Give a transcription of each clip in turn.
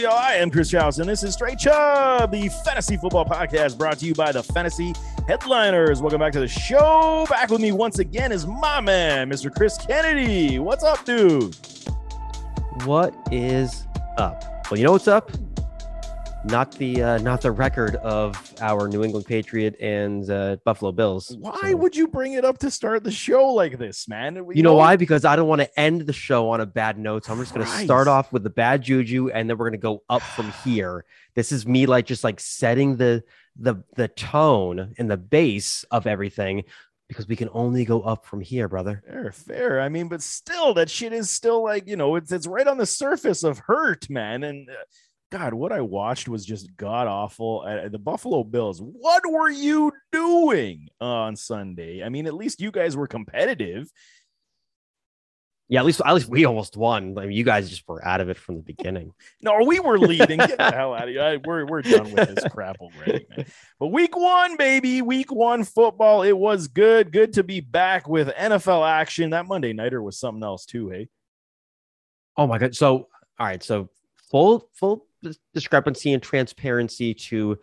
y'all? I am Chris Chouse, and this is Straight Chubb, the fantasy football podcast brought to you by the Fantasy Headliners. Welcome back to the show. Back with me once again is my man, Mr. Chris Kennedy. What's up, dude? What is up? Well, you know what's up? Not the uh, not the record of our New England Patriot and uh, Buffalo Bills. Why so. would you bring it up to start the show like this, man? We you know why? Because I don't want to end the show on a bad note. So I'm just going to start off with the bad juju, and then we're going to go up from here. This is me like just like setting the the the tone and the base of everything because we can only go up from here, brother. Fair, fair. I mean, but still, that shit is still like you know, it's it's right on the surface of hurt, man, and. Uh, God, what I watched was just god awful. Uh, the Buffalo Bills. What were you doing on Sunday? I mean, at least you guys were competitive. Yeah, at least at least we almost won. I mean, you guys just were out of it from the beginning. no, we were leading. Get the hell out of here. We're we're done with this crap already, man. But week one, baby, week one football. It was good. Good to be back with NFL action. That Monday nighter was something else too. Hey. Oh my god. So all right. So full full discrepancy and transparency to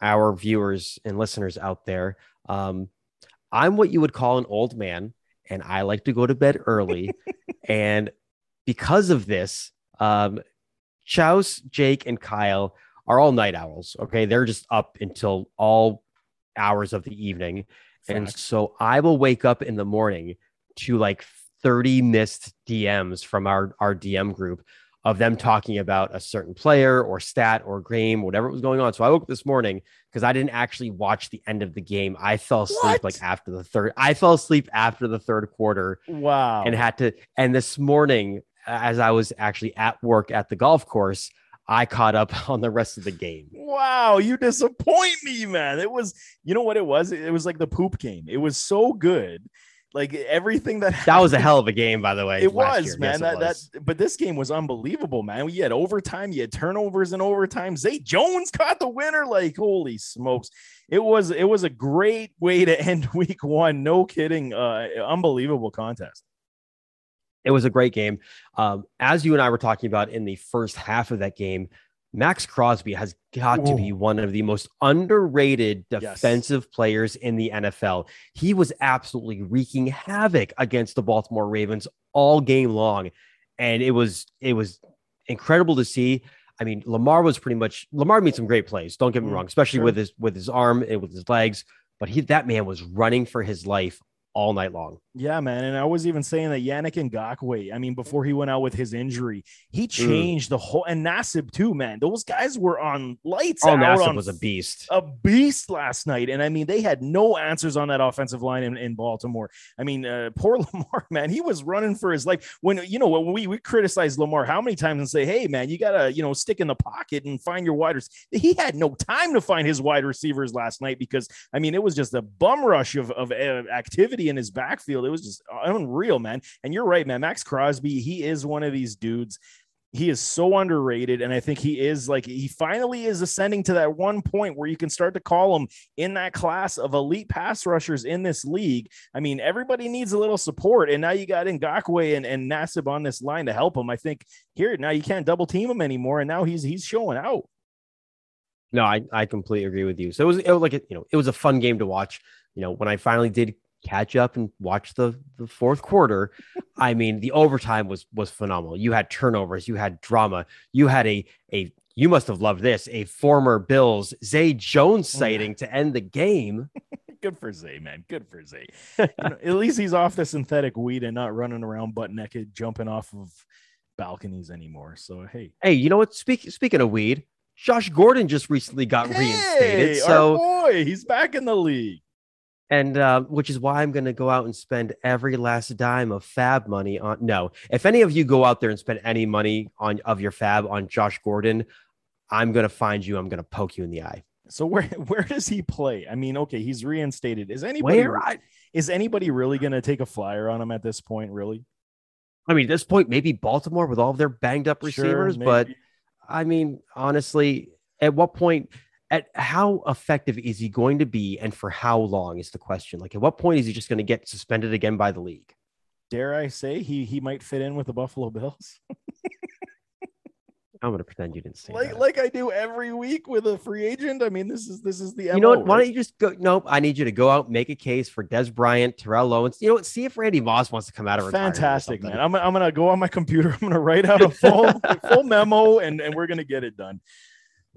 our viewers and listeners out there. Um, I'm what you would call an old man, and I like to go to bed early. and because of this, um, Chouse, Jake, and Kyle are all night owls. Okay. They're just up until all hours of the evening. Facts. And so I will wake up in the morning to like 30 missed DMs from our, our DM group of them talking about a certain player or stat or game, whatever was going on. So I woke up this morning because I didn't actually watch the end of the game. I fell asleep what? like after the third. I fell asleep after the third quarter. Wow. And had to. And this morning, as I was actually at work at the golf course, I caught up on the rest of the game. Wow, you disappoint me, man. It was, you know what it was? It was like the poop game. It was so good like everything that happened, that was a hell of a game, by the way. It was, year. man. Yes, that was. that but this game was unbelievable, man. We had overtime, you had turnovers in overtime. Zay Jones caught the winner. Like, holy smokes. It was it was a great way to end week one. No kidding. Uh unbelievable contest. It was a great game. Um, as you and I were talking about in the first half of that game, Maxx Crosby has got Ooh. to be one of the most underrated defensive yes. players in the NFL. He was absolutely wreaking havoc against the Baltimore Ravens all game long, and it was it was incredible to see. I mean, Lamar was pretty much Lamar made some great plays. Don't get me mm, wrong, especially sure. with his with his arm and with his legs. But he that man was running for his life all night long. Yeah, man. And I was even saying that Yannick Ngakoue, I mean, before he went out with his injury, he mm. changed mm. the whole and Nassib too, man. Those guys were on lights. Oh, Nassib was a beast. A beast last night. And I mean, they had no answers on that offensive line in, in Baltimore. I mean, uh, poor Lamar, man, he was running for his life. When you know when we we criticize Lamar how many times and say, hey man, you gotta, you know, stick in the pocket and find your wide receivers. He had no time to find his wide receivers last night because I mean it was just a bum rush of, of uh, activity in his backfield. It was just unreal, man. And you're right, man. Maxx Crosby, he is one of these dudes. He is so underrated. And I think he is like, he finally is ascending to that one point where you can start to call him in that class of elite pass rushers in this league. I mean, everybody needs a little support. And now you got Ngakoue and, and Nassib on this line to help him. I think here now you can't double team him anymore. And now he's he's showing out. No, I, I completely agree with you. So it was, it was like, a, you know, it was a fun game to watch. You know, when I finally did catch up and watch the the fourth quarter i mean the overtime was was phenomenal. You had turnovers you had drama you had a a you must have loved this a former bills zay jones oh, sighting to end the game. Good for zay man. Good for zay. You know, at least he's off the synthetic weed and not running around butt naked jumping off of balconies anymore. So hey. Hey you know what? Speak, speaking of weed josh gordon just recently got hey, reinstated so boy. He's back in the league and uh, which is why I'm going to go out and spend every last dime of fab money on. No, if any of you go out there and spend any money on of your fab on Josh Gordon, I'm going to find you. I'm going to poke you in the eye. So where where does he play? I mean, okay, he's reinstated. Is anybody where is anybody really going to take a flyer on him at this point? Really? I mean, at this point, maybe Baltimore with all of their banged up receivers, sure, but I mean, honestly, at what point? At how effective is he going to be and for how long is the question like at what point is he just going to get suspended again by the league dare i say he he might fit in with the buffalo bills I'm gonna pretend you didn't say like that. like I do every week with a free agent. I mean, this is this is the you know what? Why don't you just go? Nope. I need you to go out, make a case for Dez Bryant, Terrell Owens. You know what? See if Randy Moss wants to come out of Fantastic, man. I'm, I'm gonna go on my computer. I'm gonna write out a full full memo, and and we're gonna get it done.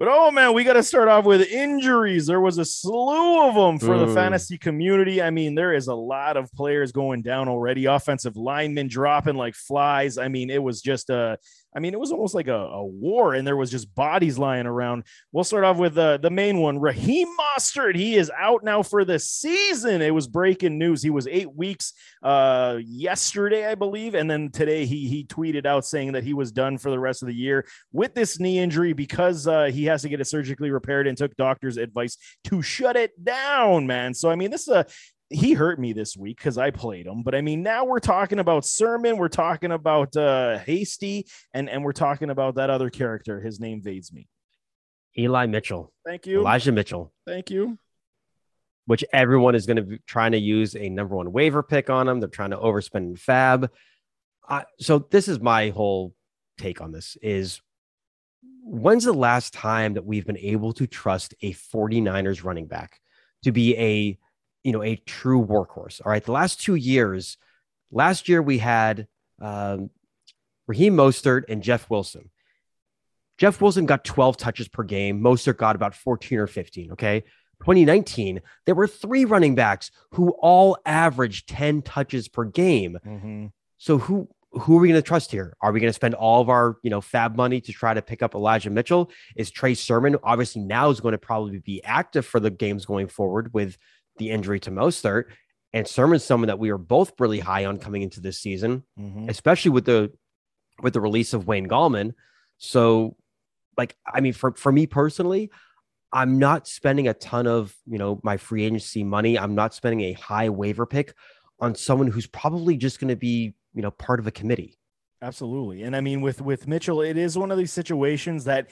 But oh man, we got to start off with injuries. There was a slew of them for the Mm. fantasy community. I mean, there is a lot of players going down already. Offensive linemen dropping like flies. I mean, it was just a. I mean, it was almost like a, a war, and there was just bodies lying around. We'll start off with uh, the main one, Raheem Mostert. He is out now for the season. It was breaking news. He was eight weeks uh, yesterday, I believe, and then today he he tweeted out saying that he was done for the rest of the year with this knee injury because uh, he has to get it surgically repaired and took doctor's advice to shut it down. Man, so I mean, this is a he hurt me this week because I played him. But I mean, now we're talking about Sermon, we're talking about uh Hasty, and and we're talking about that other character. His name evades me. Eli Mitchell, Thank you. Elijah Mitchell, Thank you. which everyone is going to be trying to use a number one waiver pick on him. They're trying to overspend fab. I, so this is my whole take on this is when's the last time that we've been able to trust a 49ers running back to be a you know a true workhorse all right the last two years last year we had um, raheem mostert and jeff wilson jeff wilson got 12 touches per game mostert got about 14 or 15 okay 2019 there were three running backs who all averaged 10 touches per game Mhm. so who who are we going to trust here? Are we going to spend all of our you know fab money to try to pick up Elijah Mitchell? Is Trey Sermon obviously now is going to probably be active for the games going forward with the injury to Mostert, and Sermon's someone that we are both really high on coming into this season, Mhm. especially with the with the release of Wayne Gallman. So, like, I mean, for for me personally, I'm not spending a ton of you know my free agency money. I'm not spending a high waiver pick on someone who's probably just going to be you know part of a committee. Absolutely. And I mean with with Mitchell, it is one of these situations that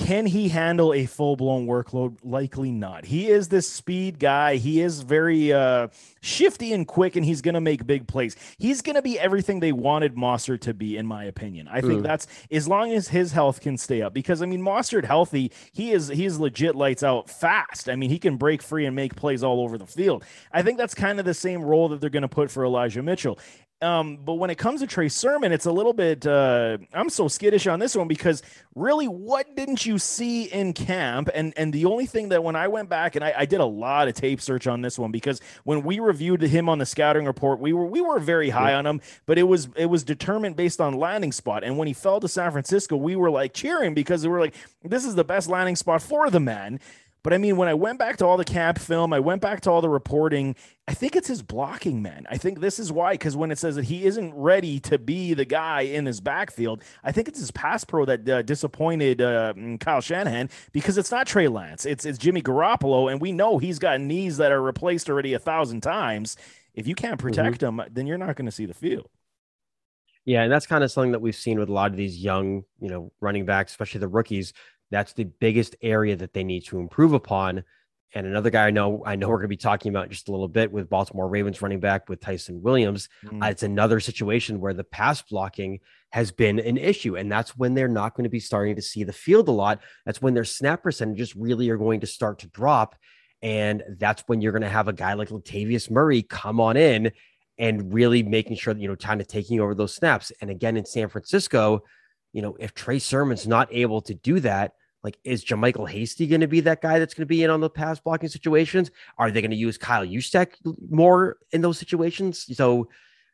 can he handle a full-blown workload? Likely not. He is this speed guy. He is very uh shifty and quick, and he's gonna make big plays. He's gonna be everything they wanted Mostert to be, in my opinion. I think Mm. that's as long as his health can stay up. Because I mean, Mostert healthy, he is he is legit lights out fast. I mean, he can break free and make plays all over the field. I think that's kind of the same role that they're gonna put for Elijah Mitchell. Um, but when it comes to Trey Sermon, it's a little bit. Uh, I'm so skittish on this one because really, what didn't you see in camp? And and the only thing that when I went back and I, I did a lot of tape search on this one because when we reviewed him on the scouting report, we were we were very high on him, but it was it was determined based on landing spot. And when he fell to San Francisco, we were like cheering because we were like, this is the best landing spot for the man. But I mean, when I went back to all the camp film, I went back to all the reporting. I think it's his blocking, man. I think this is why, because when it says that he isn't ready to be the guy in his backfield, I think it's his pass pro that uh, disappointed uh, Kyle Shanahan because it's not Trey Lance, it's it's Jimmy Garoppolo, and we know he's got knees that are replaced already a thousand times. If you can't protect him, then you're not going to see the field. Yeah, and that's kind of something that we've seen with a lot of these young, you know, running backs, especially the rookies. That's the biggest area that they need to improve upon. And another guy I know, I know we're going to be talking about just a little bit with Baltimore Ravens running back with Ty'Son Williams. Mm. Uh, it's another situation where the pass blocking has been an issue, and that's when they're not going to be starting to see the field a lot. That's when their snap percentages really are going to start to drop, and that's when you're going to have a guy like Latavius Murray come on in and really making sure that you know kind of taking over those snaps. And again, in San Francisco, you know, if Trey Sermon's not able to do that, like is JaMycal Hasty going to be that guy that's going to be in on the pass blocking situations? Are they going to use Kyle Juszczyk more in those situations? So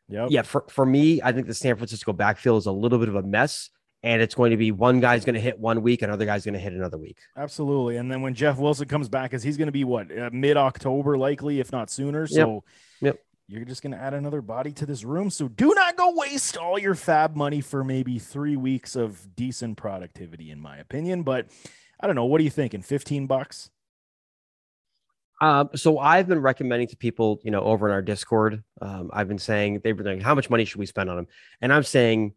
Yep. yeah, for, for me, I think the San Francisco backfield is a little bit of a mess. And it's going to be one guy's going to hit one week, another guy's going to hit another week. Absolutely. And then when Jeff Wilson comes back, is he's going to be what uh, mid October, likely, if not sooner. So Yep. You're just going to add another body to this room. So do not go waste all your fab money for maybe three weeks of decent productivity, in my opinion. But I don't know. What are you thinking? 15 bucks? Um, so I've been recommending to people, you know, over in our Discord. Um, I've been saying they've been like, how much money should we spend on them? And I'm saying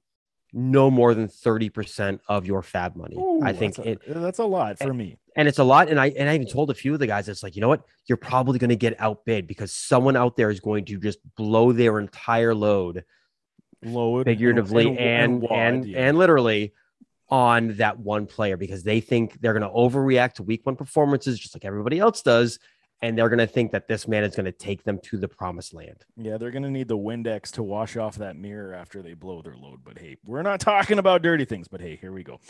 no more than 30% of your fab money. I think that's a, it, that's a lot for me. And it's a lot. And I and I even told a few of the guys, it's like, you know what? You're probably going to get outbid because someone out there is going to just blow their entire load Load figuratively and wad, and yeah. and literally on that one player because they think they're going to overreact to week one performances just like everybody else does. And they're going to think that this man is going to take them to the promised land. Yeah, they're going to need the Windex to wash off that mirror after they blow their load. But hey, we're not talking about dirty things. But hey, here we go.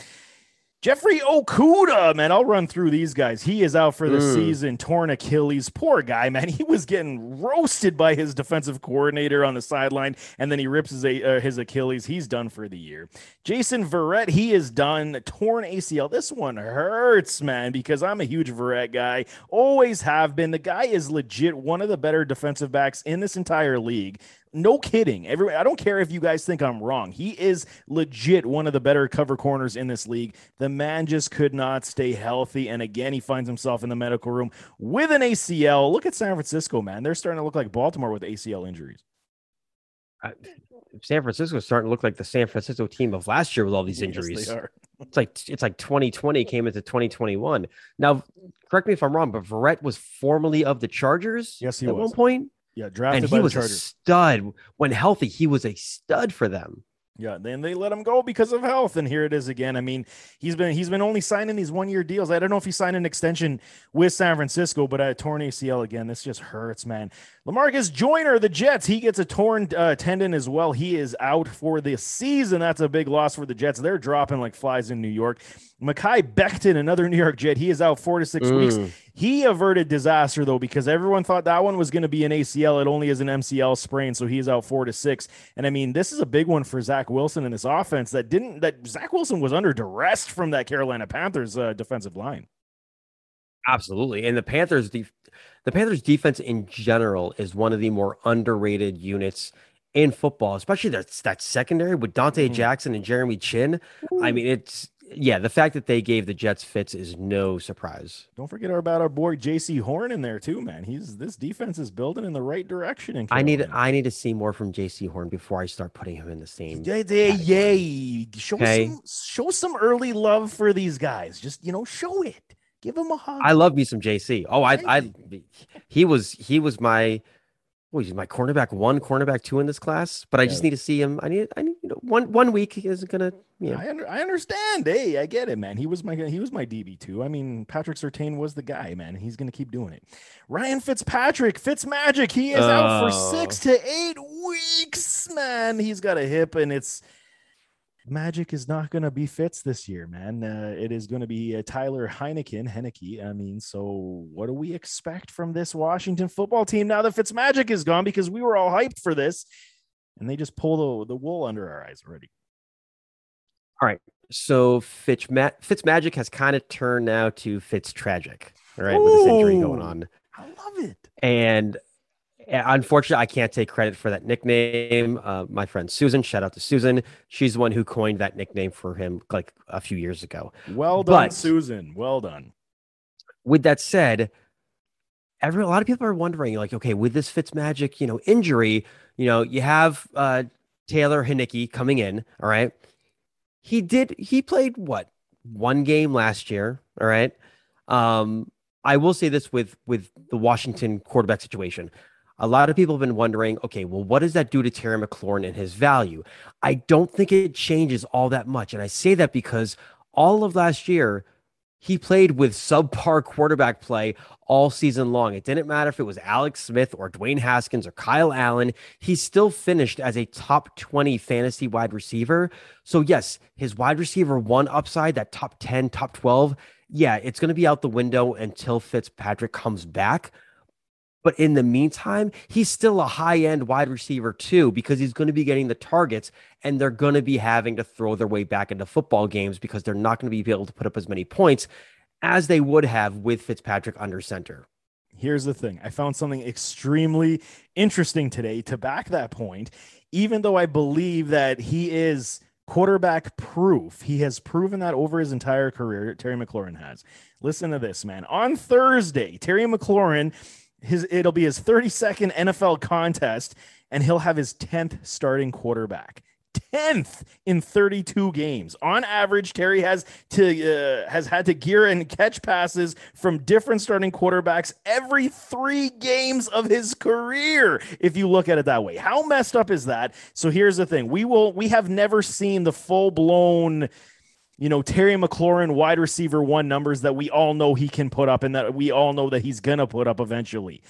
Jeffrey Okudah, man, I'll run through these guys. He is out for the mm. season, torn Achilles. Poor guy, man. He was getting roasted by his defensive coordinator on the sideline, and then he rips his, uh, his Achilles. He's done for the year. Jason Verrett, he is done, torn ACL. This one hurts, man, because I'm a huge Verrett guy, always have been. The guy is legit one of the better defensive backs in this entire league. No kidding. Every I don't care if you guys think I'm wrong. He is legit one of the better cover corners in this league. The man just could not stay healthy. And again, he finds himself in the medical room with an ACL. Look at San Francisco, man. They're starting to look like Baltimore with ACL injuries. Uh, San Francisco is starting to look like the San Francisco team of last year with all these injuries. Yes, it's like it's like 2020 came into 2021. Now, correct me if I'm wrong, but Verrett was formerly of the Chargers. Yes, he at was. one point. Yeah, drafted and he was a stud when healthy. He was a stud for them. Yeah, then they let him go because of health, and here it is again. I mean, he's been he's been only signing these one year deals. I don't know if he signed an extension with San Francisco, but a torn ACL again. This just hurts, man. Lamarcus Joyner, the Jets, he gets a torn uh, tendon as well. He is out for the season. That's a big loss for the Jets. They're dropping like flies in New York. Mekhi Becton, another New York Jet, he is out four to six mm. weeks. He averted disaster though because everyone thought that one was going to be an ACL. It only is an MCL sprain, so he's out four to six. And I mean, this is a big one for Zach Wilson in this offense that didn't that Zach Wilson was under duress from that Carolina Panthers uh, defensive line. Absolutely, and the Panthers the the Panthers defense in general is one of the more underrated units in football, especially that that secondary with Donte mm. Jackson and Jeremy Chinn. Ooh. I mean, it's yeah, the fact that they gave the Jets fits is no surprise. Don't forget about our boy Jaycee Horn in there too, man. He's this defense is building in the right direction. I need I need to see more from Jaycee Horn before I start putting him in the same. Yeah, yeah, yeah. Show okay. some show some early love for these guys. Just you know, show it. Give him a hug. I love me some Jaycee. Oh, I, I, he was, he was my, oh, he's my cornerback one, cornerback two in this class. But I just need to see him. I need, I need, you know, one, one week is gonna, yeah. I, under, I understand. Hey, I get it, man. He was my, he was my DB too. I mean, Patrick Surtain was the guy, man. He's gonna keep doing it. Ryan Fitzpatrick, Fitz Magic. He is out for oh. six to eight weeks, man. He's got a hip, and it's Magic is not going to be Fitz this year, man. Uh, it is going to be uh, Tyler Heineken, Heinicke. I mean, so what do we expect from this Washington football team now that Fitz Magic is gone? Because we were all hyped for this, and they just pull the, the wool under our eyes already. All right. So Fitz, Ma- Fitz Magic has kind of turned now to Fitz Tragic, all right, Ooh, with this injury going on. I love it. And unfortunately, I can't take credit for that nickname. Uh, my friend Susan, shout out to Susan. She's the one who coined that nickname for him like a few years ago. Well done, but, Susan. Well done. With that said, every a lot of people are wondering, like, okay, with this Fitzmagic, you know, injury, you know, you have uh, Taylor Heinicke coming in. All right, he did. He played what one game last year. All right. Um, I will say this with with the Washington quarterback situation a lot of people have been wondering, okay, well, what does that do to Terry McLaurin and his value? I don't think it changes all that much. And I say that because all of last year, he played with subpar quarterback play all season long. It didn't matter if it was Alex Smith or Dwayne Haskins or Kyle Allen. He still finished as a top 20 fantasy wide receiver. So, yes, his wide receiver one upside, that top 10, top 12, yeah, it's going to be out the window until Fitzpatrick comes back. But in the meantime, he's still a high end wide receiver too, because he's going to be getting the targets and they're going to be having to throw their way back into football games because they're not going to be able to put up as many points as they would have with Fitzpatrick under center. Here's the thing I found something extremely interesting today to back that point, even though I believe that he is quarterback proof. He has proven that over his entire career. Terry McLaurin has. Listen to this, man. On Thursday, Terry McLaurin his it'll be his 32nd NFL contest, and he'll have his 10th starting quarterback. 10th in 32 games. On average, Terry has to uh, has had to gear and catch passes from different starting quarterbacks every 3 games of his career if you look at it that way. How messed up is that? So here's the thing. We will we have never seen the full-blown you know, Terry McLaurin, wide receiver one numbers that we all know he can put up and that we all know that he's going to put up eventually.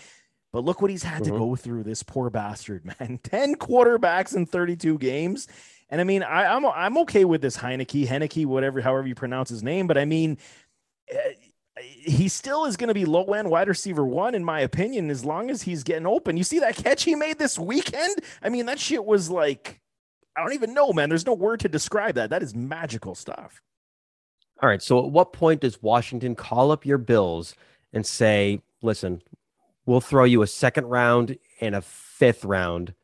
But look what he's had mm-hmm. to go through, this poor bastard, man. 10 quarterbacks in 32 games. And I mean, I, am I'm, I'm okay with this Heinicke, Heinicke, whatever, however you pronounce his name. But I mean, eh, he still is going to be low end wide receiver one, in my opinion, as long as he's getting open. You see that catch he made this weekend? I mean, that shit was like, I don't even know, man. There's no word to describe that. That is magical stuff. All right. So, at what point does Washington call up your Bills and say, listen, we'll throw you a second round and a fifth round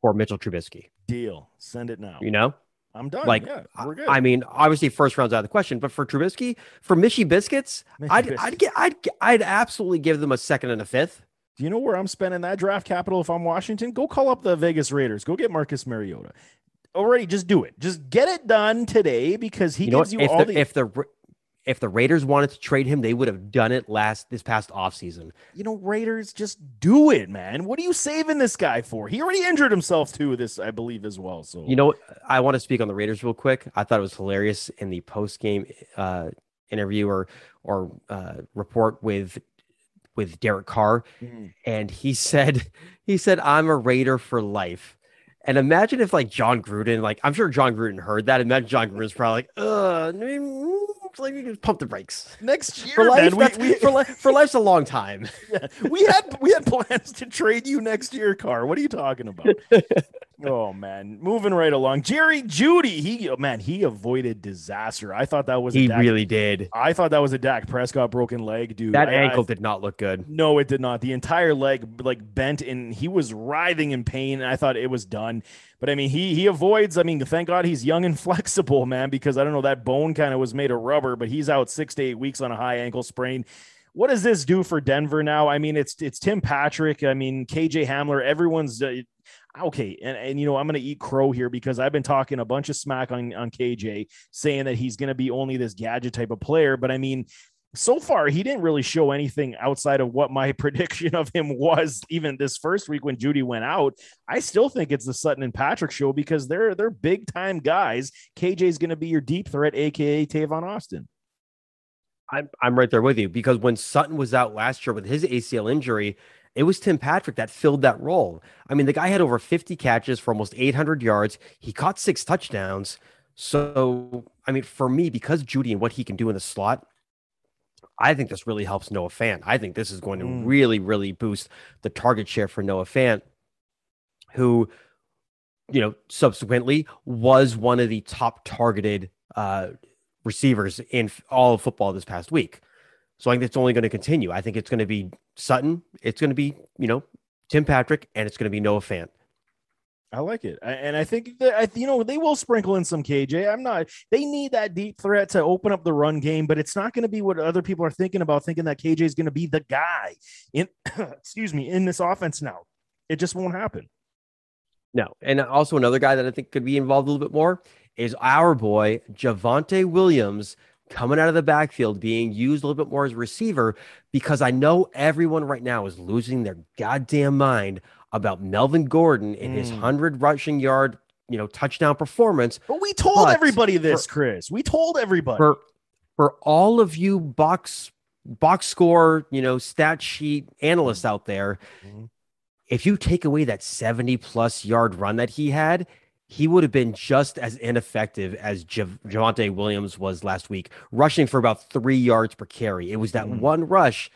for Mitchell Trubisky? Deal. Send it now. You know? I'm done. Like, yeah, we're good. I mean, obviously, first round's out of the question, but for Trubisky, for Mishy Biscuits, Mishy I'd, Biscuits. I'd, get, I'd, I'd absolutely give them a second and a fifth. Do you know where I'm spending that draft capital if I'm Washington? Go call up the Vegas Raiders. Go get Marcus Mariota. Already, just do it. Just get it done today because he you gives you if all the, the. If the if the Raiders wanted to trade him, they would have done it last this past offseason. You know, Raiders just do it, man. What are you saving this guy for? He already injured himself too, this I believe as well. So you know, I want to speak on the Raiders real quick. I thought it was hilarious in the post game uh, interview or or uh, report with with Derek Carr, mm-hmm. and he said he said I'm a Raider for life. And imagine if like Jon Gruden, like I'm sure Jon Gruden heard that. Imagine Jon Gruden's probably like, uh, like we just pump the brakes next year. For life, we, we, for, life, for life's a long time. Yeah, we had we had plans to trade you next year, Carr. What are you talking about? oh man, moving right along. Jerry Jeudy, he oh, man, he avoided disaster. I thought that was he Dak, really did. I thought that was a Dak Prescott broken leg, dude. That I, ankle I, did not look good. No, it did not. The entire leg like bent, and he was writhing in pain. And I thought it was done. But I mean, he he avoids. I mean, thank God he's young and flexible, man, because I don't know that bone kind of was made of rubber, but he's out six to eight weeks on a high ankle sprain. What does this do for Denver now? I mean, it's it's Tim Patrick. I mean, KJ Hamler. Everyone's uh, okay. And, and you know, I'm to eat crow here because I've been talking a bunch of smack on on KJ, saying that he's to be only this gadget type of player. But I mean, so far he didn't really show anything outside of what my prediction of him was even this first week when Jeudy went out. I still think it's the Sutton and Patrick show because they're they're big time guys. KJ is going to be your deep threat, aka Tavon Austin. I'm I'm right there with you because when Sutton was out last year with his ACL injury, it was Tim Patrick that filled that role. I mean, the guy had over 50 catches for almost 800 yards. He caught six touchdowns. So, I mean, for me, because Jeudy and what he can do in the slot, I think this really helps Noah Fant. I think this is going to mm. really, really boost the target share for Noah Fant, who, you know, subsequently was one of the top targeted uh, receivers in all of football this past week. So I think it's only going to continue. I think it's going to be Sutton, it's going to be, you know, Tim Patrick, and it's going to be Noah Fant. I like it, and I think that you know they will sprinkle in some KJ. I'm not. They need that deep threat to open up the run game, but it's not going to be what other people are thinking about, thinking that KJ is going to be the guy in. excuse me, in this offense now. It just won't happen. No, and also another guy that I think could be involved a little bit more is our boy Javonte Williams coming out of the backfield, being used a little bit more as a receiver, because I know everyone right now is losing their goddamn mind about Melvin Gordon in mm. his 100 rushing yard, you know, touchdown performance. But we told but everybody this, for, Chris. We told everybody. For, for all of you box box score, you know, stat sheet analysts out there, mm-hmm. if you take away that 70 plus yard run that he had, he would have been just as ineffective as Jav- Javonte Williams was last week, rushing for about three yards per carry. It was that mm-hmm. one rush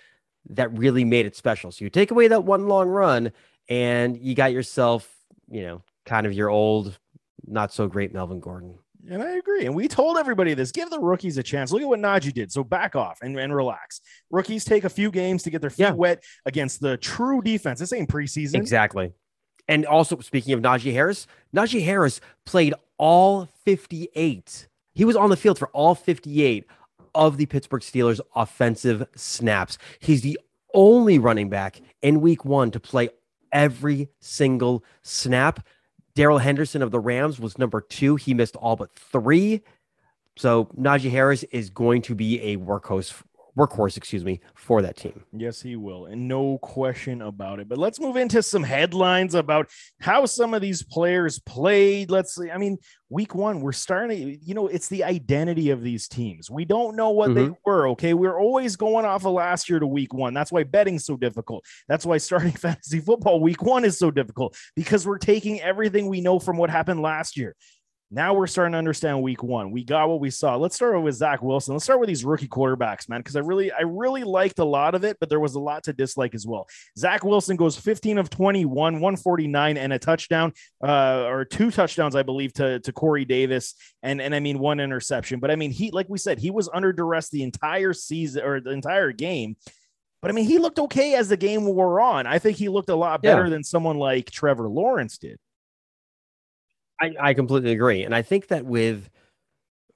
that really made it special. So you take away that one long run, and you got yourself, you know, kind of your old, not so great Melvin Gordon. And I agree. And we told everybody this give the rookies a chance. Look at what Najee did. So back off and, and relax. Rookies take a few games to get their feet yeah. wet against the true defense. This ain't preseason. Exactly. And also, speaking of Najee Harris, Najee Harris played all 58. He was on the field for all 58 of the Pittsburgh Steelers' offensive snaps. He's the only running back in week one to play every single snap. Darrell Henderson of the Rams was number two. He missed all but three. So Najee Harris is going to be a workhorse workhorse, excuse me, for that team. Yes, he will, and no question about it. But let's move into some headlines about how some of these players played. Let's see. I mean, week one, we're starting. You know, it's the identity of these teams. We don't know what mm-hmm. they were. Okay, we're always going off of last year to week one. That's why betting's so difficult. That's why starting fantasy football week one is so difficult because we're taking everything we know from what happened last year. Now we're starting to understand week one. We got what we saw. Let's start with Zach Wilson. Let's start with these rookie quarterbacks, man, because I really, I really liked a lot of it, but there was a lot to dislike as well. Zach Wilson goes 15 of 21, 149, and a touchdown, uh, or two touchdowns, I believe, to, to Corey Davis, and and I mean one interception. But I mean, he, like we said, he was under duress the entire season or the entire game. But I mean, he looked okay as the game wore on. I think he looked a lot better yeah. than someone like Trevor Lawrence did. I, I completely agree, and I think that with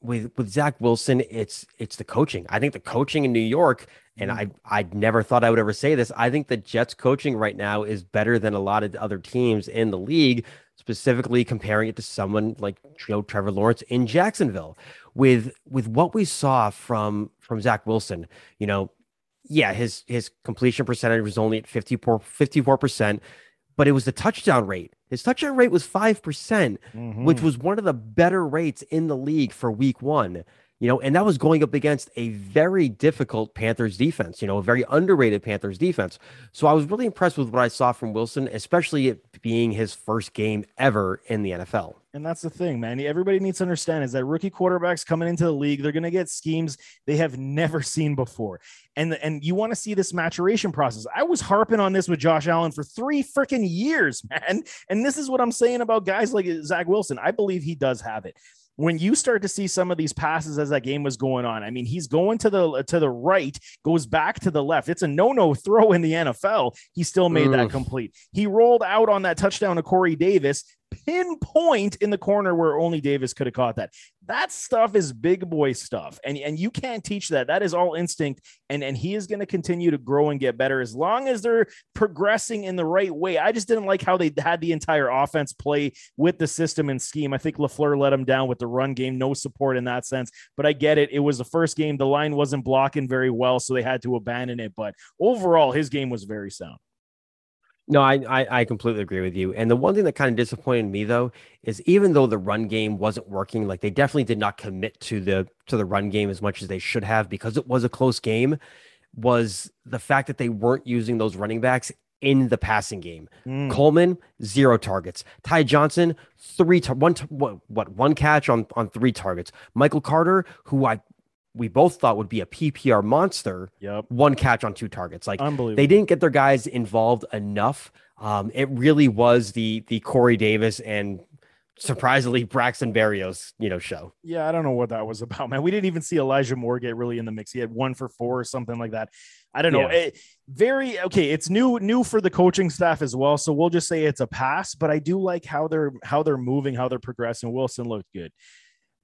with with Zach Wilson, it's it's the coaching. I think the coaching in New York, and mm. I I never thought I would ever say this. I think the Jets coaching right now is better than a lot of other teams in the league. Specifically, comparing it to someone like you know Trevor Lawrence in Jacksonville, with with what we saw from from Zach Wilson, you know, yeah, his his completion percentage was only at 54 percent, but it was the touchdown rate his touchdown rate was 5%, percent mm hmm which was one of the better rates in the league for week one. You know, and that was going up against a very difficult Panthers defense, you know, a very underrated Panthers defense. So I was really impressed with what I saw from Wilson, especially it being his first game ever in the NFL. And that's the thing, man. Everybody needs to understand is that rookie quarterbacks coming into the league, they're going to get schemes they have never seen before. And, and you want to see this maturation process. I was harping on this with Josh Allen for three freaking years, man. And this is what I'm saying about guys like Zach Wilson. I believe he does have it when you start to see some of these passes as that game was going on, I mean, he's going to the to the right, goes back to the left. It's a no-no throw in the NFL. He still made that complete. He rolled out on that touchdown to Corey Davis, pinpoint in the corner where only Davis could have caught that. That stuff is big boy stuff. And, and you can't teach that. That is all instinct. And, and he is going to continue to grow and get better as long as they're progressing in the right way. I just didn't like how they had the entire offense play with the system and scheme. I think LaFleur let him down with the run game, no support in that sense. But I get it. It was the first game. The line wasn't blocking very well, so they had to abandon it. But overall, his game was very sound. No, I, I, I completely agree with you. And the one thing that kind of disappointed me though is even though the run game wasn't working, like they definitely did not commit to the to the run game as much as they should have because it was a close game. Was the fact that they weren't using those running backs in the passing game. Mm. Coleman zero targets. Ty Johnson three tar- one t- what, what one catch on on three targets. Michael Carter, who I we both thought would be a PPR monster. Yep. One catch on two targets. Like Unbelievable. they didn't get their guys involved enough. Um, it really was the the Corey Davis and surprisingly Braxton Berrios, you know, show. Yeah, I don't know what that was about, man. We didn't even see Elijah Moore get really in the mix. He had one for four or something like that. I don't know. Yeah. It, very okay. It's new, new for the coaching staff as well. So we'll just say it's a pass. But I do like how they're how they're moving, how they're progressing. Wilson looked good.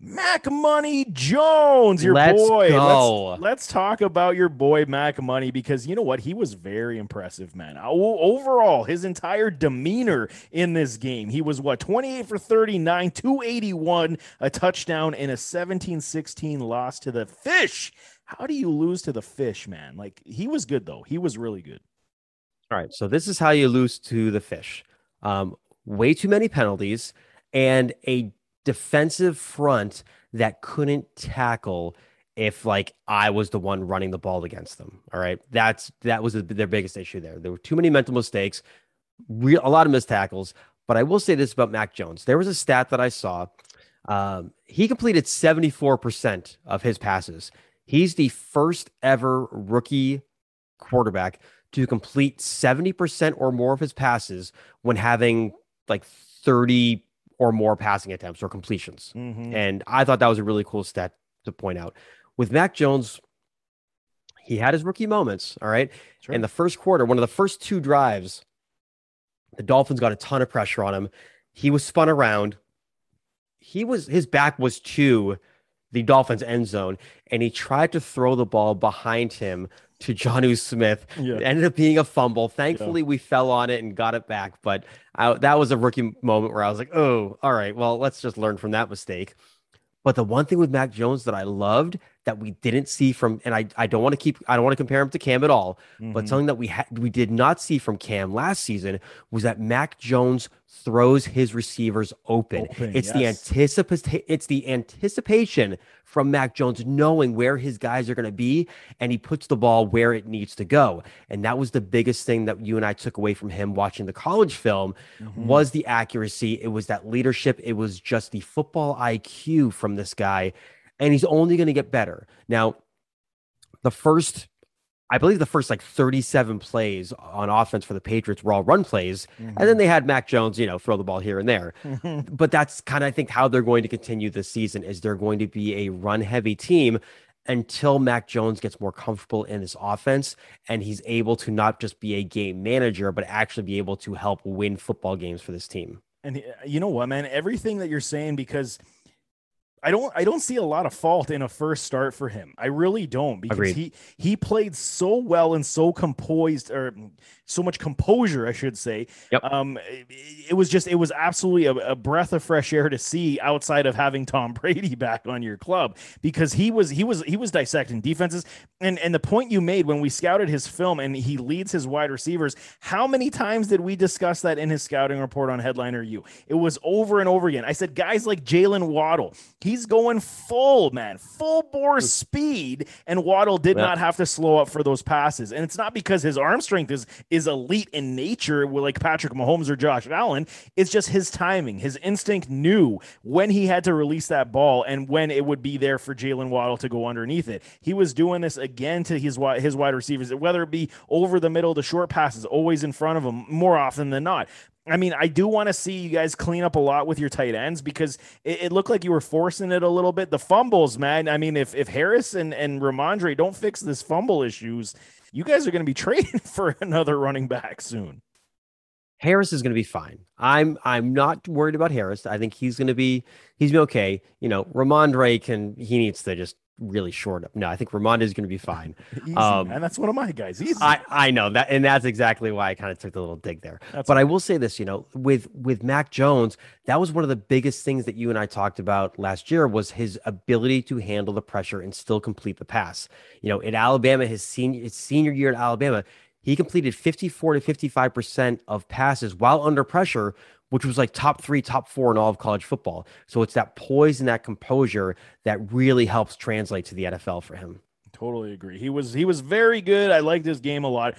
Mac Money Jones, your let's boy. Let's, let's, talk about your boy Mac Money because you know what? He was very impressive, man. Overall, his entire demeanor in this game, he was what 28 for 39, 281, a touchdown, and a 17 16 loss to the fish. How do you lose to the fish, man? Like he was good though. He was really good. All right. So this is how you lose to the fish. Um, way too many penalties and a defensive front that couldn't tackle if like I was the one running the ball against them. All right. That's that was their biggest issue there. There were too many mental mistakes, real, a lot of missed tackles. But I will say this about Mac Jones. There was a stat that I saw. Um, he completed 74% of his passes. He's the first ever rookie quarterback to complete 70% or more of his passes when having like 30 or more passing attempts or completions. Mm-hmm. And I thought that was a really cool stat to point out. With Mac Jones, he had his rookie moments. All right. Sure. In the first quarter, one of the first two drives, the Dolphins got a ton of pressure on him. He was spun around. He was his back was to the Dolphins end zone, and he tried to throw the ball behind him to Jonnu Smith. Yeah. It ended up being a fumble. Thankfully, yeah. we fell on it and got it back. But I, that was a rookie moment where I was like, oh, all right, well, let's just learn from that mistake. But the one thing with Mac Jones that I loved that we didn't see from, and I, I don't want to keep, I don't want to compare him to Cam at all, Mhm. but something that we had, we did not see from Cam last season was that Mac Jones throws his receivers open. Open, it's yes. the anticipation, it's the anticipation from Mac Jones knowing where his guys are going to be, and he puts the ball where it needs to go. And that was the biggest thing that you and I took away from him watching the college film Mhm. was the accuracy. It was that leadership. It was just the football IQ from this guy. And he's only going to get better. Now, the first, I believe the first like 37 plays on offense for the Patriots were all run plays. And then they had Mac Jones, you know, throw the ball here and there. But that's kind of, I think, how they're going to continue this season is they're going to be a run heavy team until Mac Jones gets more comfortable in this offense and he's able to not just be a game manager, but actually be able to help win football games for this team. And uh, you know what, man? Everything that you're saying, because I don't, I don't see a lot of fault in a first start for him. I really don't, because Agreed. he he played so well and so composed, or so much composure, I should say. Yep. Um, it, it was just, it was absolutely a, a breath of fresh air to see outside of having Tom Brady back on your club, because he was, he was, he was dissecting defenses. And and the point you made when we scouted his film and he leads his wide receivers, how many times did we discuss that in his scouting report on Headliner U? It was over and over again. I said, guys like Jaylen Waddle, he's going full, man, full bore speed, and Waddle did Yeah. not have to slow up for those passes. And it's not because his arm strength is is elite in nature, like Patrick Mahomes or Josh Allen. It's just his timing, his instinct knew when he had to release that ball and when it would be there for Jaylen Waddle to go underneath it. He was doing this again to his his wide receivers, whether it be over the middle, the short passes, always in front of him more often than not. I mean, I do want to see you guys clean up a lot with your tight ends because it, it looked like you were forcing it a little bit. The fumbles, man. I mean, if if Harris and and Rhamondre don't fix this fumble issues, you guys are going to be trading for another running back soon. Harris is going to be fine. I'm I'm not worried about Harris. I think he's going to be he's be okay. You know, Rhamondre can he needs to just really short up. No, I think Rhamondre is going to be fine. Easy, Um, man. That's one of my guys. Easy. I I know that, and that's exactly why I kind of took the little dig there. That's but I will say this, you know, with with Mac Jones, that was one of the biggest things that you and I talked about last year was his ability to handle the pressure and still complete the pass. You know, in Alabama, his senior his senior year at Alabama, he completed 54 to 55 percent of passes while under pressure, which was like top three, top four in all of college football. So it's that poise and that composure that really helps translate to the NFL for him. Totally agree. He was he was very good. I liked his game a lot.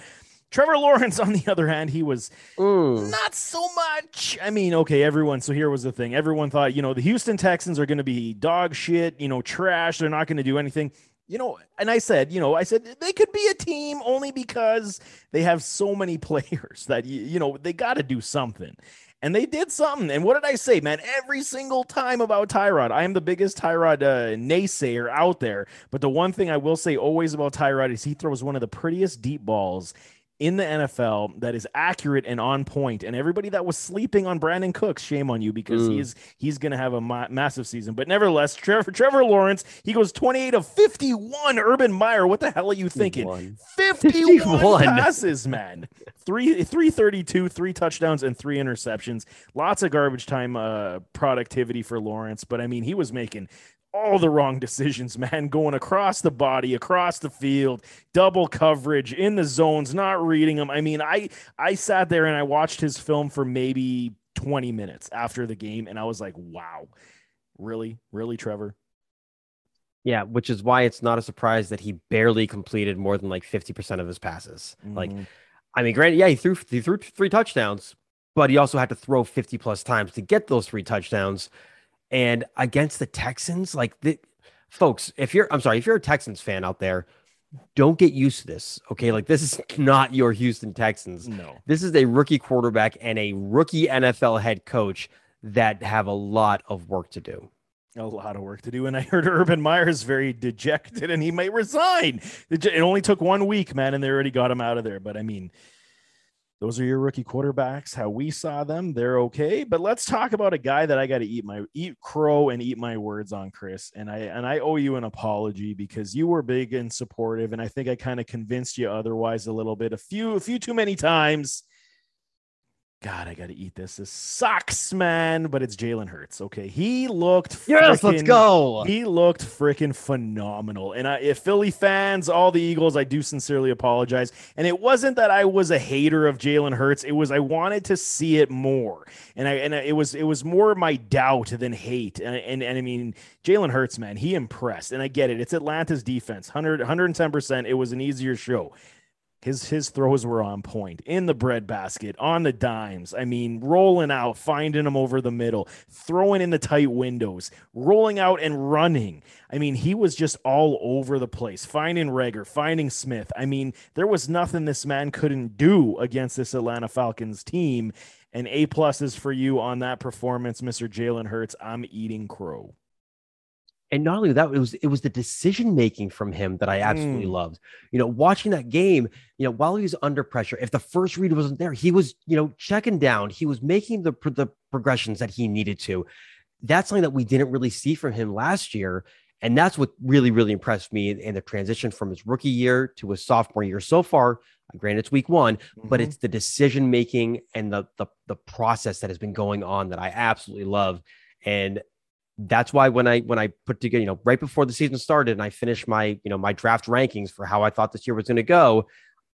Trevor Lawrence, on the other hand, he was Mm. not so much. I mean, okay, everyone. So here was the thing. Everyone thought, you know, the Houston Texans are going to be dog shit, you know, trash. They're not going to do anything. You know, and I said, you know, I said they could be a team only because they have so many players that you, you know, they got to do something. And they did something. And what did I say, man? Every single time about Tyrod, I am the biggest Tyrod uh, naysayer out there. But the one thing I will say always about Tyrod is he throws one of the prettiest deep balls in the NFL that is accurate and on point. And everybody that was sleeping on Brandin Cooks, shame on you because he Mm. is he's going to have a ma- massive season. But nevertheless, Trevor Trevor Lawrence, he goes 28 of 51. Urban Meyer, what the hell are you thinking? One. 51, 51. passes, man. Three 332, three touchdowns and three interceptions. Lots of garbage time uh productivity for Lawrence, but I mean, he was making all the wrong decisions, man, going across the body, across the field, double coverage in the zones, not reading them. I mean, I I sat there and I watched his film for maybe 20 minutes after the game and I was like, "Wow. Really? Really, Trevor?" Yeah, which is why it's not a surprise that he barely completed more than like 50% of his passes. Like, Mhm. I mean, granted, yeah, he threw he threw three touchdowns, but he also had to throw 50 plus times to get those three touchdowns. And against the Texans, like the folks, if you're I'm sorry, if you're a Texans fan out there, don't get used to this. Okay. Like this is not your Houston Texans. no. This is a rookie quarterback and a rookie NFL head coach that have a lot of work to do. a lot of work to do. And I heard Urban Meyer is very dejected and he might resign. It it only took one week, man, and they already got him out of there. But I mean, those are your rookie quarterbacks. How we saw them, they're okay. But let's talk about a guy that I got to eat my eat crow and eat my words on, Chris. And I and I owe you an apology because you were big and supportive, and I think I kind of convinced you otherwise a little bit, a few a few too many times. God, I got to eat this. This sucks, man. But it's Jalen Hurts. Okay, he looked. Yes, let's go. He looked freaking phenomenal. And I, if Philly fans, all the Eagles, I do sincerely apologize. And it wasn't that I was a hater of Jalen Hurts. It was I wanted to see it more. And I and it was it was more my doubt than hate. And and, and I mean Jalen Hurts, man, he impressed. And I get it. It's Atlanta's defense, 100 110 percent. It was an easier show his his throws were on point in the breadbasket on the dimes. I mean rolling out finding them over the middle throwing in the tight windows rolling out and running. I mean he was just all over the place finding Reagor finding smith. I mean there was nothing this man couldn't do against this atlanta falcons team. And a plus is for you on that performance mr jalen hurts i'm eating crow and not only that, it was it was the decision making from him that I absolutely mm. loved. You know, watching that game, you know, while he was under pressure, if the first read wasn't there, he was, you know, checking down. He was making the the progressions that he needed to. That's something that we didn't really see from him last year. And that's what really, really impressed me in the transition from his rookie year to his sophomore year so far. Granted, it's week one, mm-hmm. but it's the decision making and the, the the process that has been going on that I absolutely love. And that's why when I when I put together, you know, right before the season started and I finished my, you know, my draft rankings for how I thought this year was going to go,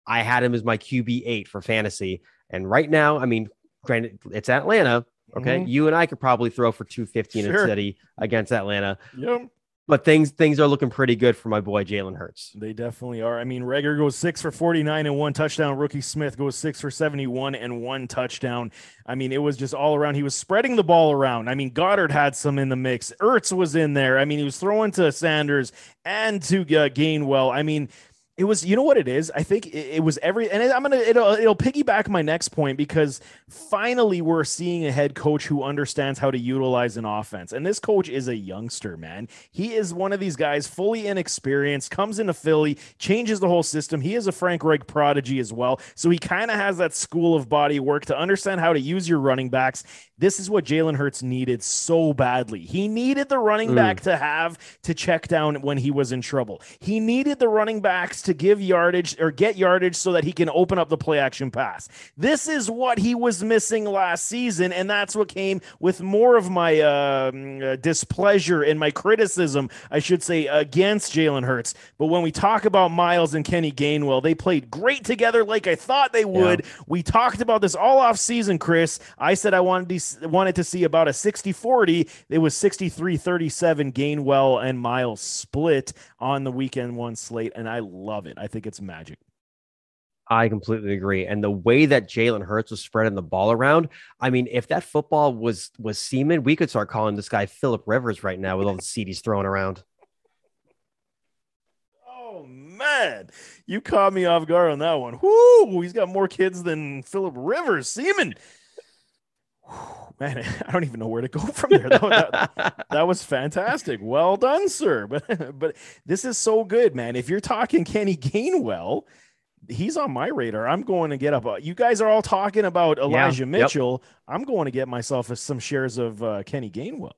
I had him as my QB eight for fantasy. And right now, I mean, granted, it's Atlanta. Okay. Mm-hmm. You and I could probably throw for 250 in sure. a city against Atlanta. Yep but things things are looking pretty good for my boy Jalen Hurts. They definitely are. I mean, Reagor goes six for 49 and one touchdown. Rookie Smith goes six for 71 and one touchdown. I mean, it was just all around. He was spreading the ball around. I mean, Goedert had some in the mix. Ertz was in there. I mean, he was throwing to Sanders and to uh, Gainwell. I mean, it was, you know what it is? I think it, it was every, and I'm gonna, it'll, it'll piggyback my next point because finally we're seeing a head coach who understands how to utilize an offense. And this coach is a youngster, man. He is one of these guys, fully inexperienced, comes into Philly, changes the whole system. He is a Frank Reich prodigy as well, so he kind of has that school of body work to understand how to use your running backs. This is what Jalen Hurts needed so badly. He needed the running mm. back to have to check down when he was in trouble. He needed the running backs to give yardage or get yardage so that he can open up the play action pass. This is what he was missing last season, and that's what came with more of my um, uh, displeasure and my criticism, I should say, against Jalen Hurts. But when we talk about Miles and Kenny Gainwell, they played great together, like I thought they would. Yeah. We talked about this all off season, Chris. I said I wanted to wanted to see about a 60-40. It was 63-37 Gainwell and Miles split on the weekend one slate, and I love it. I think it's magic. I completely agree. And the way that Jalen Hurts was spreading the ball around, I mean, if that football was was semen, we could start calling this guy Philip Rivers right now with all the CDs thrown around. Oh man, you caught me off guard on that one. Whoo, he's got more kids than Philip Rivers. Seaman. Man, I don't even know where to go from there. That, that, that, was fantastic. Well done, sir. But but this is so good, man. If you're talking Kenny Gainwell, he's on my radar. I'm going to get up. Uh, you guys are all talking about Elijah yeah, Mitchell. Yep. I'm going to get myself some shares of uh, Kenny Gainwell.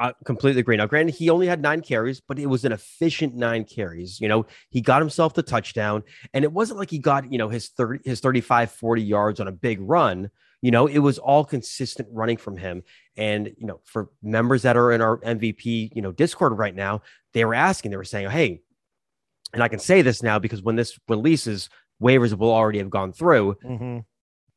I completely agree. Now, granted, he only had nine carries, but it was an efficient nine carries. You know, he got himself the touchdown, and it wasn't like he got, you know, his 30, his 35, 40 yards on a big run. You know, it was all consistent running from him. And, you know, for members that are in our MVP, you know, Discord right now, they were asking, they were saying, hey, and I can say this now because when this releases, waivers will already have gone through. Mm-hmm.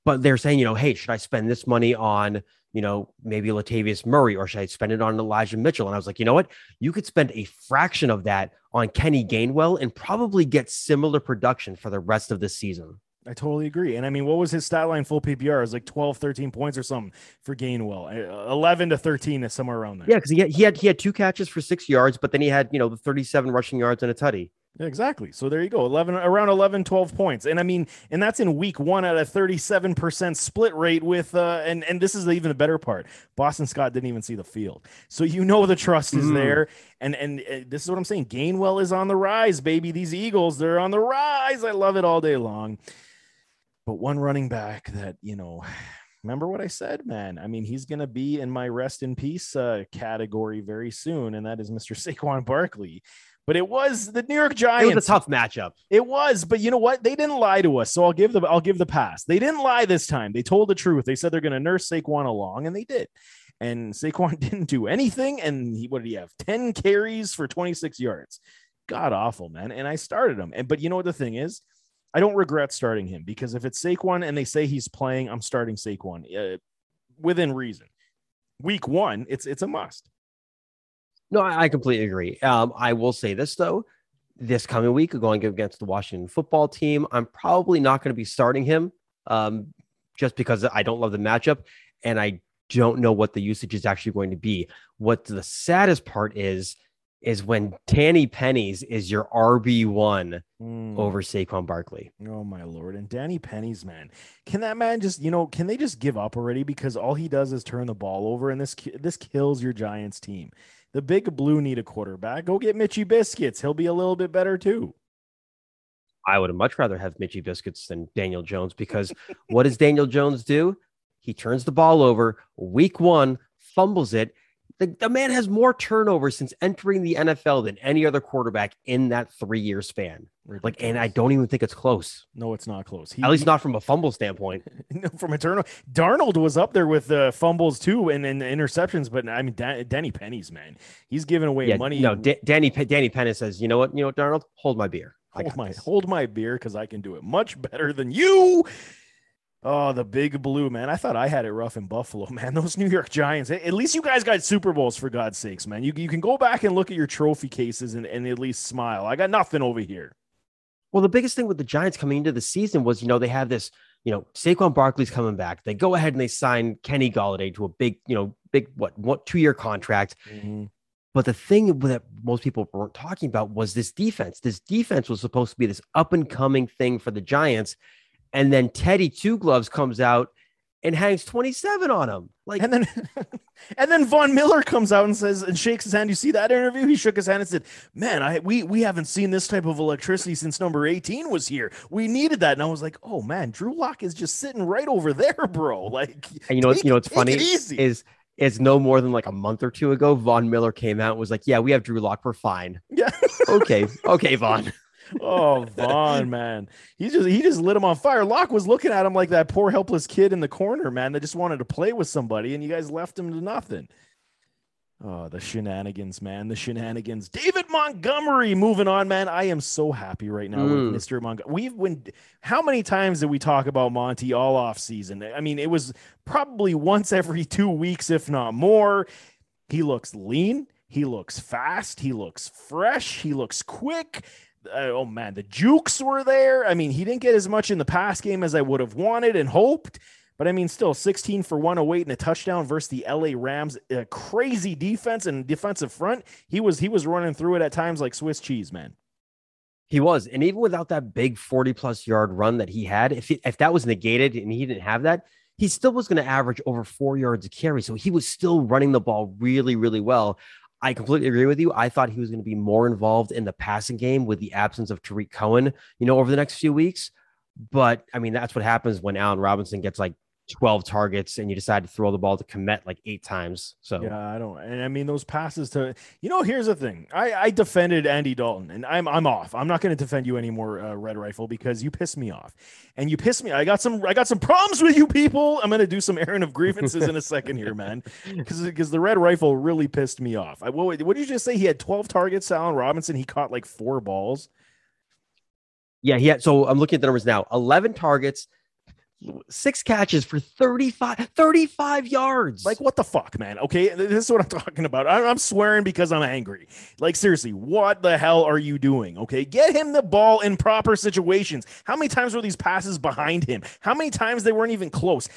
But they're saying, you know, hey, should I spend this money on, you know, maybe Latavius Murray or should I spend it on Elijah Mitchell? And I was like, you know what? You could spend a fraction of that on Kenny Gainwell and probably get similar production for the rest of the season. I totally agree. And I mean, what was his stat line full PPR? It was like 12, 13 points or something for Gainwell. Uh, 11 to 13 is somewhere around there. Yeah, because he had, he had he had two catches for six yards, but then he had, you know, the 37 rushing yards and a tutty. Exactly. So there you go. 11 around 11 12 points. And I mean, and that's in week 1 at a 37% split rate with uh and and this is even the better part. Boston Scott didn't even see the field. So you know the trust is mm. there and and uh, this is what I'm saying. Gainwell is on the rise, baby. These Eagles, they're on the rise. I love it all day long. But one running back that, you know, remember what I said, man. I mean, he's going to be in my rest in peace uh, category very soon, and that is Mr. Saquon Barkley. But it was the New York Giants. It was a tough matchup. It was, but you know what? They didn't lie to us, so I'll give the I'll give the pass. They didn't lie this time. They told the truth. They said they're going to nurse Saquon along, and they did. And Saquon didn't do anything. And he, what did he have? Ten carries for twenty six yards. God awful, man. And I started him. And but you know what the thing is? I don't regret starting him because if it's Saquon and they say he's playing, I'm starting Saquon uh, within reason. Week one, it's it's a must. No, I, I completely agree. Um, I will say this though, this coming week, going against the Washington football team, I'm probably not going to be starting him, um, just because I don't love the matchup, and I don't know what the usage is actually going to be. What the saddest part is, is when Danny Pennies is your RB one Mm. over Saquon Barkley. Oh my lord! And Danny Penny's man, can that man just you know can they just give up already because all he does is turn the ball over and this this kills your Giants team. The big blue need a quarterback. Go get Mitchy Biscuits. He'll be a little bit better too. I would much rather have Mitchy Biscuits than Daniel Jones because what does Daniel Jones do? He turns the ball over week one, fumbles it. The, the man has more turnovers since entering the NFL than any other quarterback in that three year span. Like, and I don't even think it's close, No, it's not close. He, at least not from a fumble standpoint. no, from a turnover. Darnold was up there with uh, fumbles too and, and interceptions, but I mean Dan, Danny Penny's man, he's giving away Yeah, money. no, Da- Danny Danny Pennis says, you know what, you know what, Darnold, hold my beer. Hold my this." hold my beer because I can do it much better than you. Oh, the big blue man. I thought I had it rough in Buffalo, man. Those New York Giants. At least you guys got Super Bowls for God's sakes, man. You, you can go back and look at your trophy cases and, and at least smile. I got nothing over here. Well, the biggest thing with the Giants coming into the season was, you know, they have this, you know, Saquon Barkley's coming back. They go ahead and they sign Kenny Golladay to a big, you know, big what, what two year contract. Mm-hmm. But the thing that most people weren't talking about was this defense. This defense was supposed to be this up and coming thing for the Giants. And then Teddy Two Gloves comes out and hangs 27 on him. Like, And then and then Von Miller comes out and says and shakes his hand. You see that interview? He shook his hand and said, Man, I we we haven't seen this type of electricity since number 18 was here. We needed that. And I was like, Oh man, Drew Lock is just sitting right over there, bro. Like and you know, take you know, what's funny is, is no more than like a month or two ago, Von Miller came out and was like, yeah, we have Drew Lock. We're fine. yeah. Okay. Okay, Von. Oh, Von, man. He just he just lit him on fire. Lock was looking at him like that poor helpless kid in the corner, man, that just wanted to play with somebody, and you guys left him to nothing. Oh, the shenanigans, man. The shenanigans. David Montgomery moving on, man. I am so happy right now Mm. with Mr. Montgomery. We've been how many times did we talk about Monty all off season? I mean, it was probably once every two weeks, if not more. He looks lean. He looks fast. He looks fresh. He looks quick. Uh, oh man, the jukes were there. I mean, he didn't get as much in the pass game as I would have wanted and hoped. But I mean, still 16 for 108 and a touchdown versus the LA Rams. A crazy defense and defensive front. He was he was running through it at times like Swiss cheese, man. He was, and even without that big forty-plus yard run that he had, if he, if that was negated and he didn't have that, he still was going to average over four yards a carry. So he was still running the ball really, really well. I completely agree with you. I thought he was going to be more involved in the passing game with the absence of Tarik Cohen, you know, over the next few weeks. But I mean, that's what happens when Allen Robinson gets like 12 targets and you decide to throw the ball to Kmet like eight times. So Yeah, I don't. And I mean, those passes to you know. Here's the thing. I I defended Andy Dalton, and I'm I'm off. I'm not going to defend you anymore, uh, Red Rifle, because you piss me off, and you piss me. I got some I got some problems with you people. I'm going to do some airing of grievances in a second here, man, because because the Red Rifle really pissed me off. I what, what did you just say? He had 12 targets. Allen Robinson. He caught like four balls. Yeah, he had. So I'm looking at the numbers now 11 targets, six catches for 35, 35 yards. Like what the fuck, man? Okay, this is what I'm talking about. I'm swearing because I'm angry. Like seriously, what the hell are you doing? Okay, get him the ball in proper situations. How many times were these passes behind him? How many times they weren't even close?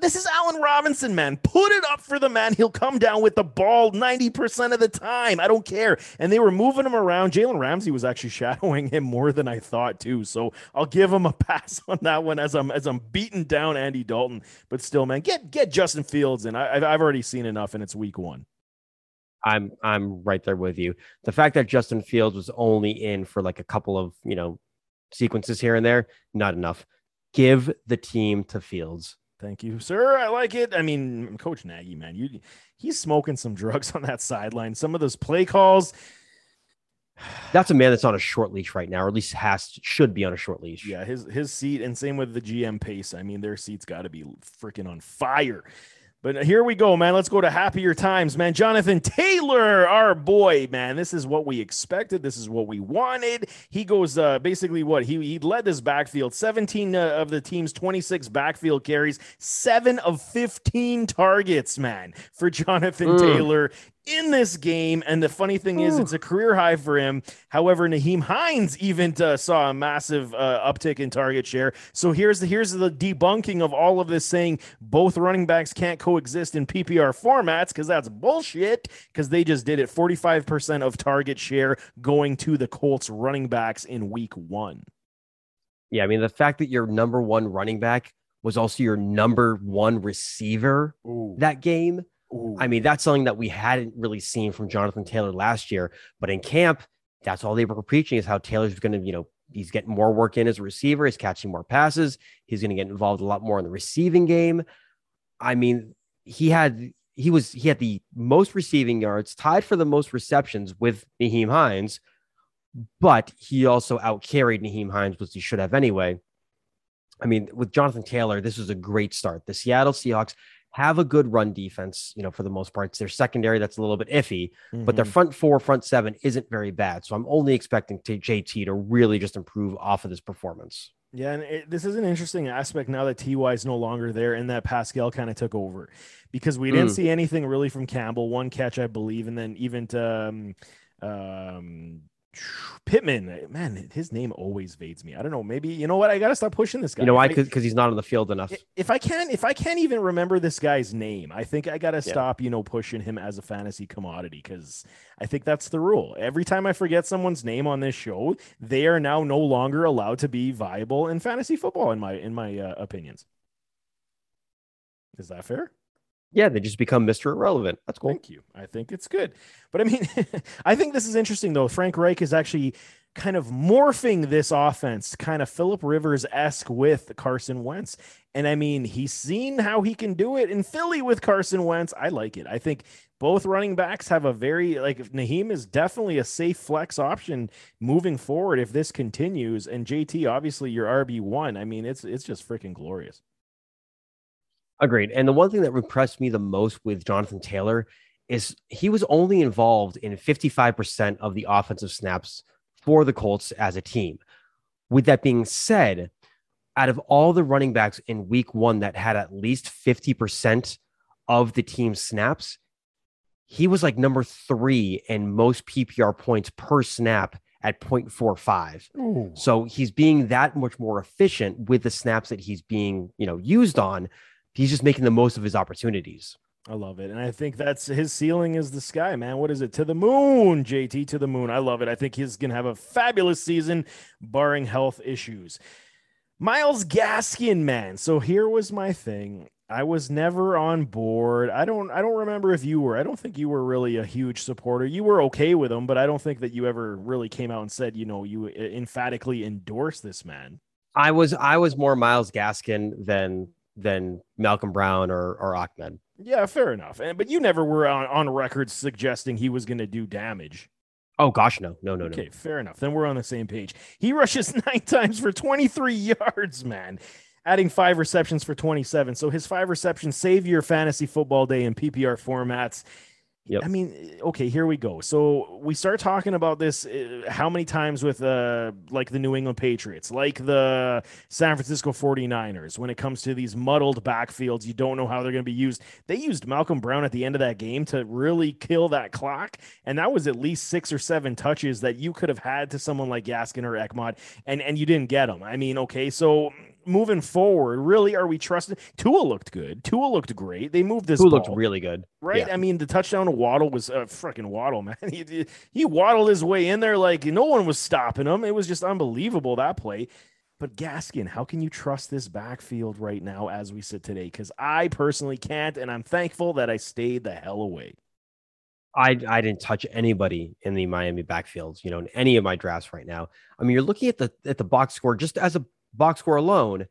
This is Allen Robinson, man. Put it up for the man. He'll come down with the ball 90% of the time. I don't care. And they were moving him around. Jalen Ramsey was actually shadowing him more than I thought, too. So I'll give him a pass on that one as I'm as I'm beating down Andy Dalton. But still, man, get get Justin Fields in. I, I've I've already seen enough, and it's week one. I'm I'm right there with you. The fact that Justin Fields was only in for like a couple of, you know, sequences here and there, not enough. Give the team to Fields. Thank you, sir. I like it. I mean, Coach Nagy, man, you he's smoking some drugs on that sideline. Some of those play calls. that's a man that's on a short leash right now, or at least has should be on a short leash. Yeah, his his seat, and same with the GM pace. I mean, their seat's got to be freaking on fire. But here we go, man. Let's go to happier times, man. Jonathan Taylor, our boy, man. This is what we expected. This is what we wanted. He goes uh, basically what he he led this backfield. 17 uh, of the team's 26 backfield carries, seven of 15 targets, man, for Jonathan mm. Taylor in this game. And the funny thing is, it's a career high for him. However, Nyheim Hines even uh, saw a massive uh, uptick in target share. So here's the here's the debunking of all of this, saying both running backs can't coexist in PPR formats because that's bullshit. Because they just did it. 45% of target share going to the Colts running backs in week one. Yeah, I mean the fact that your number one running back was also your number one receiver Ooh. that game Ooh. I mean, that's something that we hadn't really seen from Jonathan Taylor last year. But in camp, that's all they were preaching is how Taylor's going to, you know, he's getting more work in as a receiver, he's catching more passes, he's going to get involved a lot more in the receiving game. I mean, he had he was he had the most receiving yards, tied for the most receptions with Nyheim Hines, but he also outcarried Nyheim Hines, which he should have anyway. I mean, with Jonathan Taylor, this was a great start. The Seattle Seahawks have a good run defense, you know, for the most part. It's their secondary that's a little bit iffy, mm-hmm. but their mm-hmm. front four, front seven isn't very bad. So I'm only expecting to JT to really just improve off of this performance. Yeah, and it, this is an interesting aspect now that Ty is no longer there and that Pascal kind of took over because we didn't mm. see anything really from Campbell. One catch, I believe, and then even to, um, um, Pittman, man, his name always evades me. I don't know. Maybe you know what? I gotta stop pushing this guy. You know why? Because he's not on the field enough. If I can't, if I can't even remember this guy's name, I think I gotta yeah. stop. You know, pushing him as a fantasy commodity because I think that's the rule. Every time I forget someone's name on this show, they are now no longer allowed to be viable in fantasy football. In my in my uh, opinions, is that fair? Yeah, they just become Mr. Irrelevant. That's cool. Thank you. I think it's good. But I mean, I think this is interesting though. Frank Reich is actually kind of morphing this offense, kind of Philip Rivers esque with Carson Wentz. And I mean, he's seen how he can do it in Philly with Carson Wentz. I like it. I think both running backs have a very like Nyheim is definitely a safe flex option moving forward if this continues. And JT, obviously, your RB one. I mean, it's it's just freaking glorious. Agreed. And the one thing that impressed me the most with Jonathan Taylor is he was only involved in 55% of the offensive snaps for the Colts as a team. With that being said, out of all the running backs in week one that had at least 50% of the team's snaps, he was like number three in most PPR points per snap at 0.45. Ooh. So he's being that much more efficient with the snaps that he's being, you know, used on he's just making the most of his opportunities. I love it. And I think that's his ceiling is the sky, man. What is it? To the moon, JT, to the moon. I love it. I think he's going to have a fabulous season, barring health issues. Myles Gaskin, man. So here was my thing. I was never on board. I don't I don't remember if you were. I don't think you were really a huge supporter. You were okay with him, but I don't think that you ever really came out and said, you know, you emphatically endorse this man. I was I was more Myles Gaskin than than Malcolm Brown or or Ahmed. Yeah, fair enough. And but you never were on, on record suggesting he was going to do damage. Oh gosh, no, no, no, okay, no. Okay, fair enough. Then we're on the same page. He rushes nine times for 23 yards, man, adding five receptions for 27. So his five receptions save your fantasy football day in PPR formats. Yep. I mean, okay, here we go. So we start talking about this uh, how many times with uh like the New England Patriots, like the San Francisco 49ers when it comes to these muddled backfields, you don't know how they're going to be used. They used Malcolm Brown at the end of that game to really kill that clock, and that was at least 6 or 7 touches that you could have had to someone like Gaskin or Ahmed and and you didn't get them. I mean, okay, so moving forward, really, are we trusting? Tua looked good. Tua looked great. They moved this. Tua looked really good, right? Yeah. I mean, the touchdown to Waddle was a uh, freaking Waddle, man. He, he waddled his way in there like no one was stopping him. It was just unbelievable that play. But Gaskin, how can you trust this backfield right now as we sit today? Because I personally can't, and I'm thankful that I stayed the hell away. I, I didn't touch anybody in the Miami backfields, you know, in any of my drafts right now. I mean, you're looking at the at the box score just as a box score alone,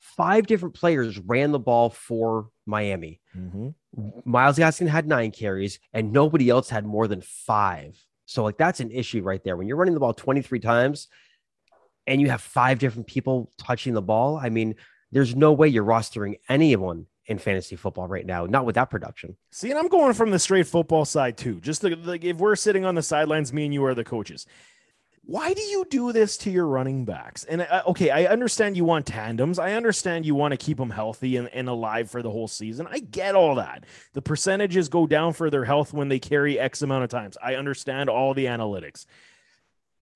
five different players ran the ball for Miami. Mm-hmm. Myles Gaskin had nine carries, and nobody else had more than five. So, like, that's an issue right there. When you're running the ball 23 times and you have five different people touching the ball, I mean, there's no way you're rostering anyone in fantasy football right now, not with that production. See, and I'm going from the straight football side too. Just like if we're sitting on the sidelines, me and you are the coaches why do you do this to your running backs? And uh, okay, I understand you want tandems. I understand you want to keep them healthy and, and alive for the whole season. I get all that. The percentages go down for their health when they carry X amount of times. I understand all the analytics.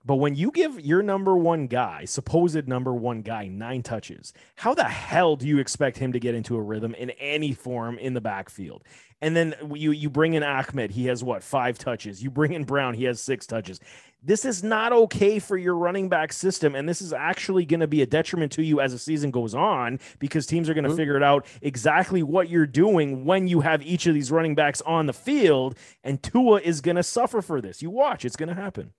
But when you give your number one guy, supposed number one guy, nine touches, how the hell do you expect him to get into a rhythm in any form in the backfield? And then you you bring in Ahmed, he has what five touches. You bring in Brown, he has six touches. This is not okay for your running back system, and this is actually going to be a detriment to you as the season goes on because teams are going to mm-hmm. figure it out exactly what you're doing when you have each of these running backs on the field, and Tua is going to suffer for this. You watch, it's going to happen.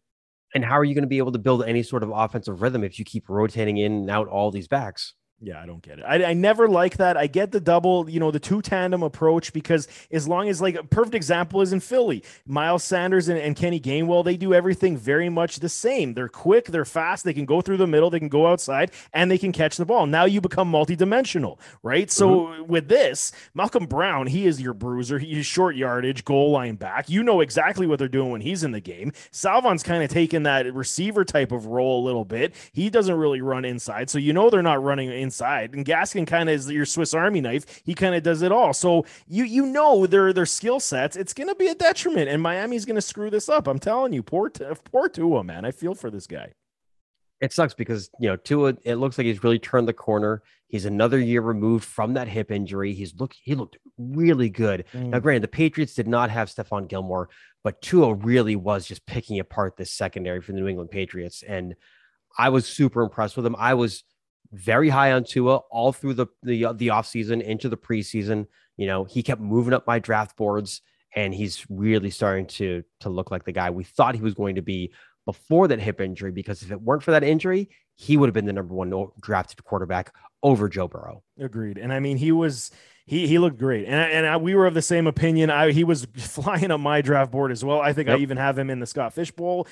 And how are you going to be able to build any sort of offensive rhythm if you keep rotating in and out all these backs? Yeah, I don't get it. I, I never like that. I get the double, you know, the two tandem approach because as long as like a perfect example is in Philly, Miles Sanders and, and Kenny Gainwell, they do everything very much the same. They're quick, they're fast, they can go through the middle, they can go outside, and they can catch the ball. Now you become multidimensional, right? So mm-hmm. with this, Malcolm Brown, he is your bruiser. He's short yardage, goal line back. You know exactly what they're doing when he's in the game. Salvon's kind of taking that receiver type of role a little bit. He doesn't really run inside, so you know they're not running inside inside. And Gaskin kind of is your Swiss Army knife. He kind of does it all. So you you know their their skill sets. It's going to be a detriment, and Miami's going to screw this up. I'm telling you, poor poor Tua, man. I feel for this guy. It sucks because you know Tua. It looks like he's really turned the corner. He's another year removed from that hip injury. He's look he looked really good. Mm. Now, granted, the Patriots did not have Stephon Gilmore, but Tua really was just picking apart this secondary for the New England Patriots, and I was super impressed with him. I was very high on Tua all through the the uh, the offseason into the preseason. You know, he kept moving up my draft boards and he's really starting to to look like the guy we thought he was going to be before that hip injury because if it weren't for that injury, he would have been the number 1 drafted quarterback over Joe Burrow. Agreed. And I mean, he was he he looked great, and and I, we were of the same opinion. I he was flying up my draft board as well. I think yep. I even have him in the Scott Fish Bowl.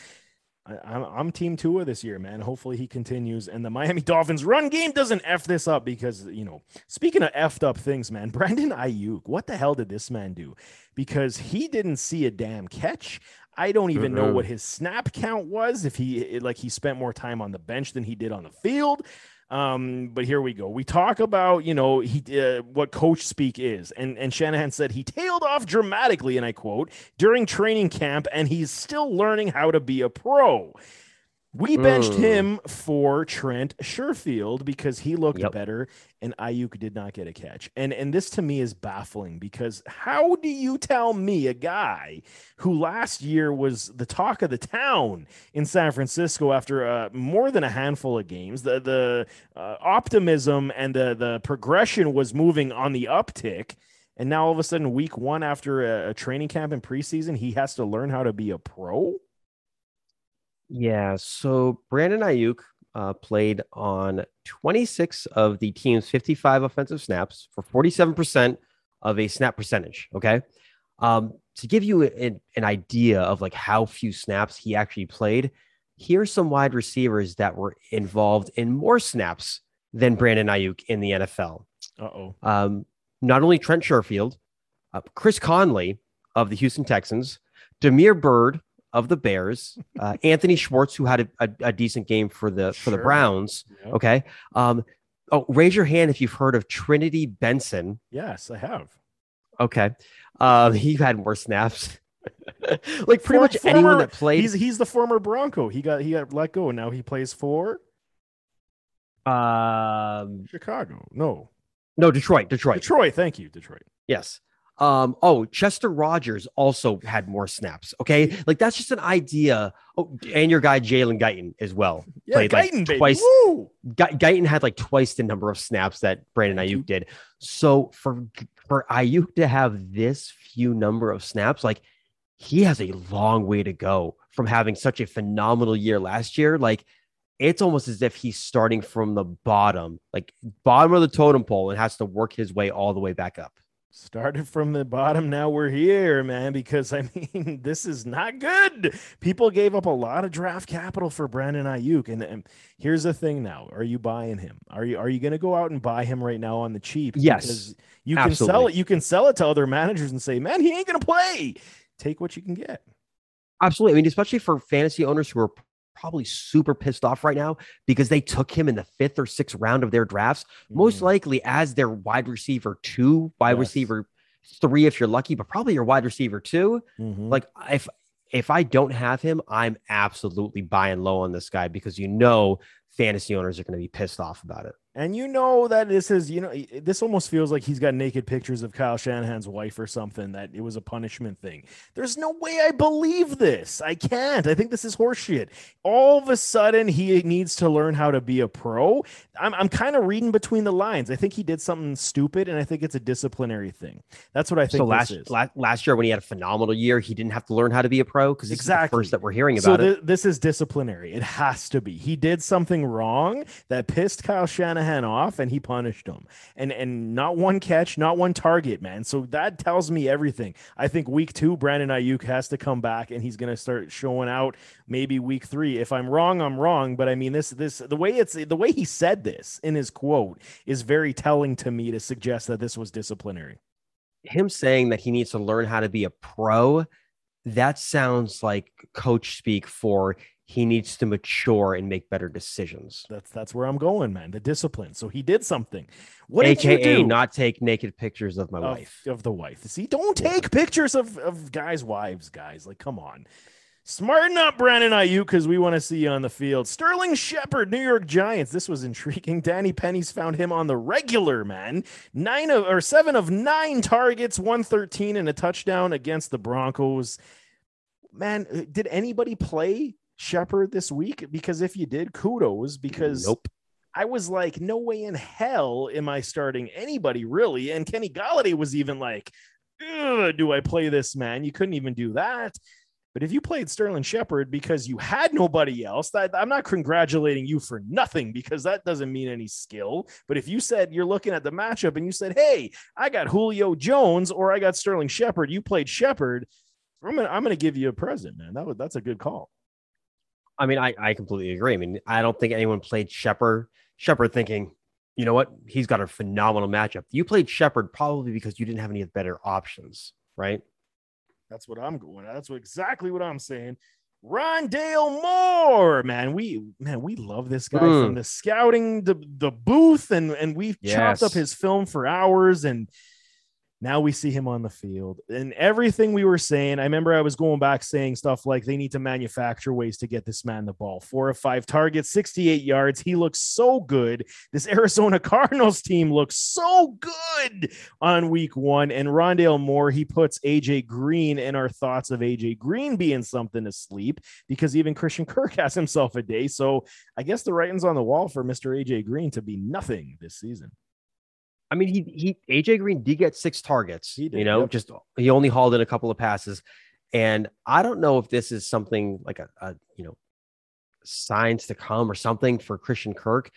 I, am I'm Team Tua this year, man. Hopefully he continues. And the Miami Dolphins run game doesn't F this up because, you know, speaking of effed up things, man, Brandon Aiyuk, what the hell did this man do? Because he didn't see a damn catch. I don't even know what his snap count was. If he like he spent more time on the bench than he did on the field. Um, but here we go. We talk about you know he uh, what coach speak is, and and Shanahan said he tailed off dramatically, and I quote during training camp, and he's still learning how to be a pro. We benched mm. him for Trent Sherfield because he looked yep. better and Aiyuk did not get a catch. And and this to me is baffling because how do you tell me a guy who last year was the talk of the town in San Francisco after uh, more than a handful of games, the the uh, optimism and the the progression was moving on the uptick. And now all of a sudden, week one after a, a training camp in preseason, he has to learn how to be a pro. Yeah. So Brandon Aiyuk uh, played on 26 of the team's 55 offensive snaps for 47% of a snap percentage. Okay. Um, to give you a, an idea of like how few snaps he actually played, here's some wide receivers that were involved in more snaps than Brandon Aiyuk in the NFL. Uh-oh. Um, not only Trent Sherfield, uh, Chris Conley of the Houston Texans, Damiere Byrd of the Bears, uh, Anthony Schwartz, who had a, a, a, decent game for the for sure. the Browns. Yep. Okay. Um, oh, raise your hand if you've heard of Trinity Benson. Yes, I have. Okay. Um, he had more snaps. like pretty much former, anyone that played. He's he's the former Bronco. He got he got let go, and now he plays for um Chicago. No, no Detroit. Detroit. Detroit. Thank you, Detroit. Yes. Um, oh, Chester Rogers also had more snaps. Okay, like that's just an idea. Oh, and your guy Jalen Guyton as well yeah, played Guyton, like twice. Guyton had like twice the number of snaps that Brandon Aiyuk did. So for for Aiyuk to have this few number of snaps, like he has a long way to go from having such a phenomenal year last year. Like it's almost as if he's starting from the bottom, like bottom of the totem pole, and has to work his way all the way back up. Started from the bottom. Now we're here, man, because I mean, this is not good. People gave up a lot of draft capital for Brandon Aiyuk. And, and here's the thing now. Are you buying him? Are you are you gonna go out and buy him right now on the cheap? Yes. Because you can absolutely. sell it, you can sell it to other managers and say, Man, he ain't gonna play. Take what you can get. Absolutely. I mean, especially for fantasy owners who are probably super pissed off right now because they took him in the fifth or sixth round of their drafts, most Mhm. likely as their wide receiver two, wide Yes. receiver three, if you're lucky, but probably your wide receiver two. Mhm. Like if if I don't have him, I'm absolutely buying low on this guy because you know fantasy owners are going to be pissed off about it. And you know that this is, you know, this almost feels like he's got naked pictures of Kyle Shanahan's wife or something, that it was a punishment thing. There's no way I believe this. I can't. I think this is horseshit. All of a sudden, he needs to learn how to be a pro. I'm, I'm kind of reading between the lines. I think he did something stupid, and I think it's a disciplinary thing. That's what I think So this last, last last year when he had a phenomenal year, he didn't have to learn how to be a pro because this is the Exactly. first that we're hearing so about it. this is disciplinary. It has to be. He did something wrong that pissed Kyle Shanahan off, and he punished him. And and not one catch, not one target, man. So that tells me everything. I think week two, Brandon Aiyuk has to come back, and he's going to start showing out. Maybe week three. If I'm wrong, I'm wrong. But I mean, this this the way it's the way he said this in his quote is very telling to me to suggest that this was disciplinary. him saying that he needs to learn how to be a pro, that sounds like coach speak for he needs to mature and make better decisions. That's that's where I'm going, man. The discipline. So he did something. What did you do? not take naked pictures of my of, wife. of the wife. See, don't Yeah. take pictures of, of guys' wives, guys. Like, come on. Smarten up, Brandon Aiyuk, because we want to see you on the field. Sterling Shepard, New York Giants. This was intriguing. Danny Penny's found him on the regular, man. Nine of or seven of nine targets, 113 and a touchdown against the Broncos. Man, uh, did anybody play Shepard this week? Because if you did, kudos. Because nope. I was like, no way in hell am I starting anybody really. And Kenny Golladay was even like, do I play this man? You couldn't even do that. But if you played Sterling Shepard because you had nobody else, that I'm not congratulating you for nothing because that doesn't mean any skill. But if you said you're looking at the matchup and you said, Hey, I got Julio Jones or I got Sterling Shepard, you played Shepard. I'm gonna I'm gonna give you a present, man. That was that's a good call. I mean, I, I completely agree. I mean, I don't think anyone played Shepard Shepard thinking, you know what, he's got a phenomenal matchup. You played Shepard probably because you didn't have any better options, right? That's what I'm going. That's what, exactly what I'm saying. Rondale Moore, man, we man, we love this guy Mm. from the scouting the the booth, and and we've chopped up his film for hours, and now we see him on the field. And everything we were saying, I remember I was going back saying stuff like they need to manufacture ways to get this man the ball. Four or five targets, 68 yards. He looks so good. This Arizona Cardinals team looks so good on week one. And Rondale Moore, he puts AJ Green in our thoughts of AJ Green being something to sleep because even Christian Kirk has himself a day. So I guess the writing's on the wall for Mr. AJ Green to be nothing this season. I mean, he he AJ Green did get six targets. He did, you know, yep. just he only hauled in a couple of passes, and I don't know if this is something like a, a you know signs to come or something for Christian Kirk,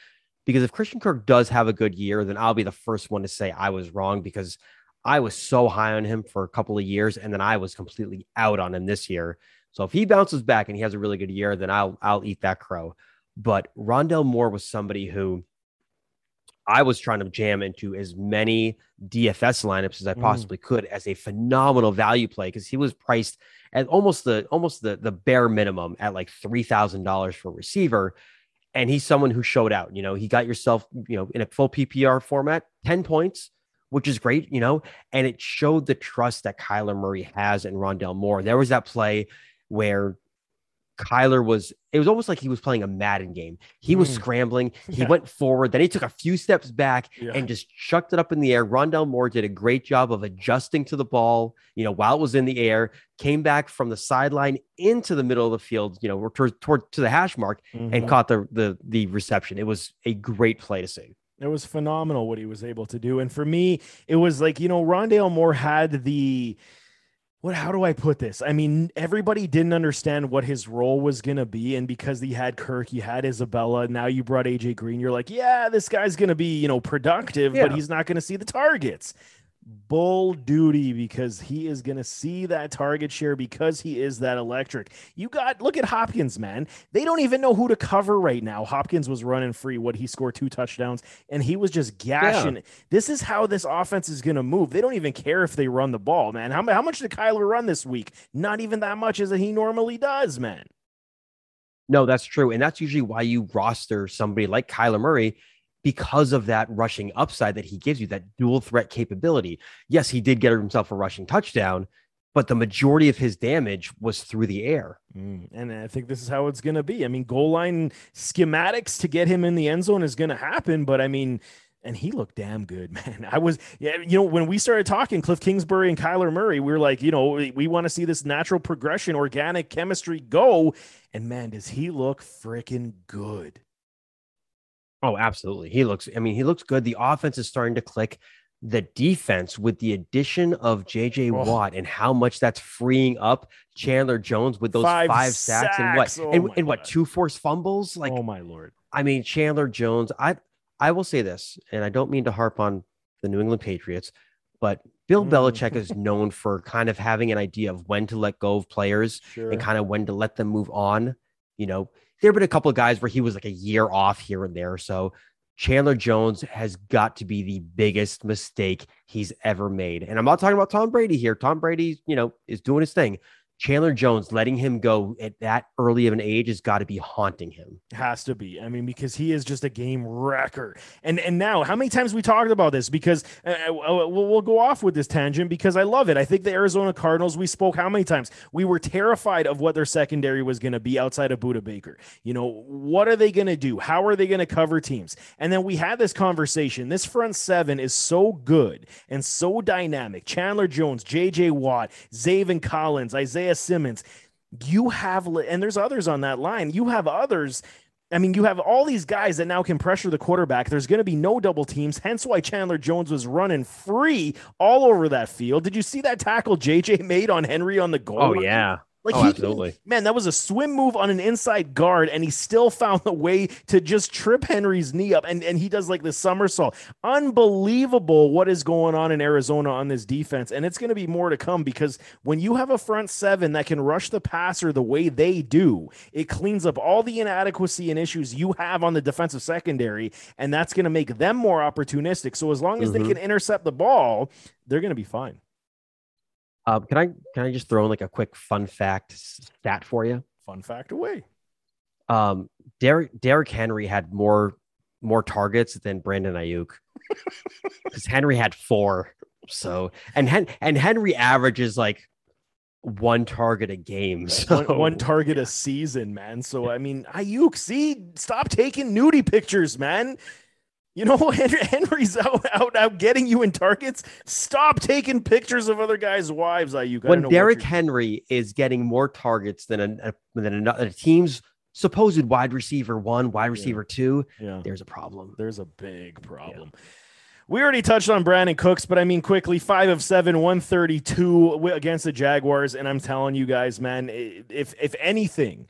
because if Christian Kirk does have a good year, then I'll be the first one to say I was wrong because I was so high on him for a couple of years, and then I was completely out on him this year. So if he bounces back and he has a really good year, then I'll I'll eat that crow. But Rondale Moore was somebody who I was trying to jam into as many DFS lineups as I Mm. possibly could as a phenomenal value play because he was priced at almost the almost the the bare minimum at like three thousand dollars for receiver, and he's someone who showed out. You know, he got yourself you know in a full PPR format ten points, which is great. You know, and it showed the trust that Kyler Murray has in Rondale Moore. There was that play where Kyler was, it was almost like he was playing a Madden game. He was Mm. scrambling, he Yeah. went forward, then he took a few steps back Yeah. and just chucked it up in the air. Rondale Moore did a great job of adjusting to the ball, you know, while it was in the air, came back from the sideline into the middle of the field, you know, toward, toward to the hash mark and Mhm. caught the, the the reception. It was a great play to see. It was phenomenal what he was able to do. And for me, it was like, you know, Rondale Moore had the what how do I put this? I mean, everybody didn't understand what his role was gonna be. And because he had Kirk, he had Isabella, now you brought AJ Green, you're like, yeah, this guy's gonna be, you know, productive, but he's not gonna see the targets. Bull duty because he is going to see that target share because he is that electric. You got look at Hopkins, man. They don't even know who to cover right now. Hopkins was running free. What he scored two touchdowns and he was just gashing. Yeah. This is how this offense is going to move. They don't even care if they run the ball, man. How, how much did Kyler run this week? Not even that much as he normally does, man. No, that's true. And that's usually why you roster somebody like Kyler Murray because of that rushing upside that he gives you, that dual threat capability. Yes, he did get himself a rushing touchdown, but the majority of his damage was through the air. Mm, and I think this is how it's going to be. I mean, goal line schematics to get him in the end zone is going to happen, but I mean, and he looked damn good, man. I was, yeah, you know, when we started talking Kliff Kingsbury and Kyler Murray, we were like, you know, we, we want to see this natural progression, organic chemistry go. And man, does he look freaking good? Oh, absolutely. He looks, I mean, he looks good. The offense is starting to click. The defense, with the addition of JJ oh. Watt and how much that's freeing up Chandler Jones with those five, five sacks, sacks, and what, oh and, and what, two forced fumbles? Like, oh my lord. I mean, Chandler Jones, I, I will say this, and I don't mean to harp on the New England Patriots, but Bill mm. Belichick is known for kind of having an idea of when to let go of players sure. and kind of when to let them move on. You know, there have been a couple of guys where he was like a year off here and there. So Chandler Jones has got to be the biggest mistake he's ever made. And I'm not talking about Tom Brady here. Tom Brady, you know, is doing his thing. Chandler Jones letting him go at that early of an age has got to be haunting him. Has to be. I mean, because he is just a game wrecker. And and now, how many times we talked about this? Because uh, uh we'll, we'll go off with this tangent because I love it. I think the Arizona Cardinals. We spoke how many times we were terrified of what their secondary was going to be outside of Budda Baker. You know, what are they going to do? How are they going to cover teams? And then we had this conversation. This front seven is so good and so dynamic. Chandler Jones, J.J. Watt, Zaven Collins, Isaiah. Isaiah Simmons. You have, and there's others on that line. You have others. I mean, you have all these guys that now can pressure the quarterback. There's going to be no double teams, hence why Chandler Jones was running free all over that field. Did you see that tackle JJ made on Henry on the goal? Oh, yeah. Like oh, he, absolutely. man, that was a swim move on an inside guard, and he still found the way to just trip Henry's knee up, and and he does like the somersault. Unbelievable what is going on in Arizona on this defense, and it's going to be more to come because when you have a front seven that can rush the passer the way they do, it cleans up all the inadequacy and issues you have on the defensive secondary, and that's going to make them more opportunistic. So as long as mm-hmm. they can intercept the ball, they're going to be fine. Um, can I can I just throw in like a quick fun fact stat for you? Fun fact away. Um, Derek Derrick Henry had more more targets than Brandon Aiyuk because Henry had four. So and Hen- and Henry averages like one target a game. So. One, one, target a season, man. So I mean, Aiyuk, see, stop taking nudie pictures, man. You know, Henry's out, out, out getting you in targets. Stop taking pictures of other guys' wives. You when Derrick Henry is getting more targets than a, than a, a team's supposed wide receiver one, wide receiver yeah. two, yeah. there's a problem. There's a big problem. Yeah. We already touched on Brandin Cooks, but I mean, quickly, five of seven, 132 against the Jaguars. And I'm telling you guys, man, if if anything,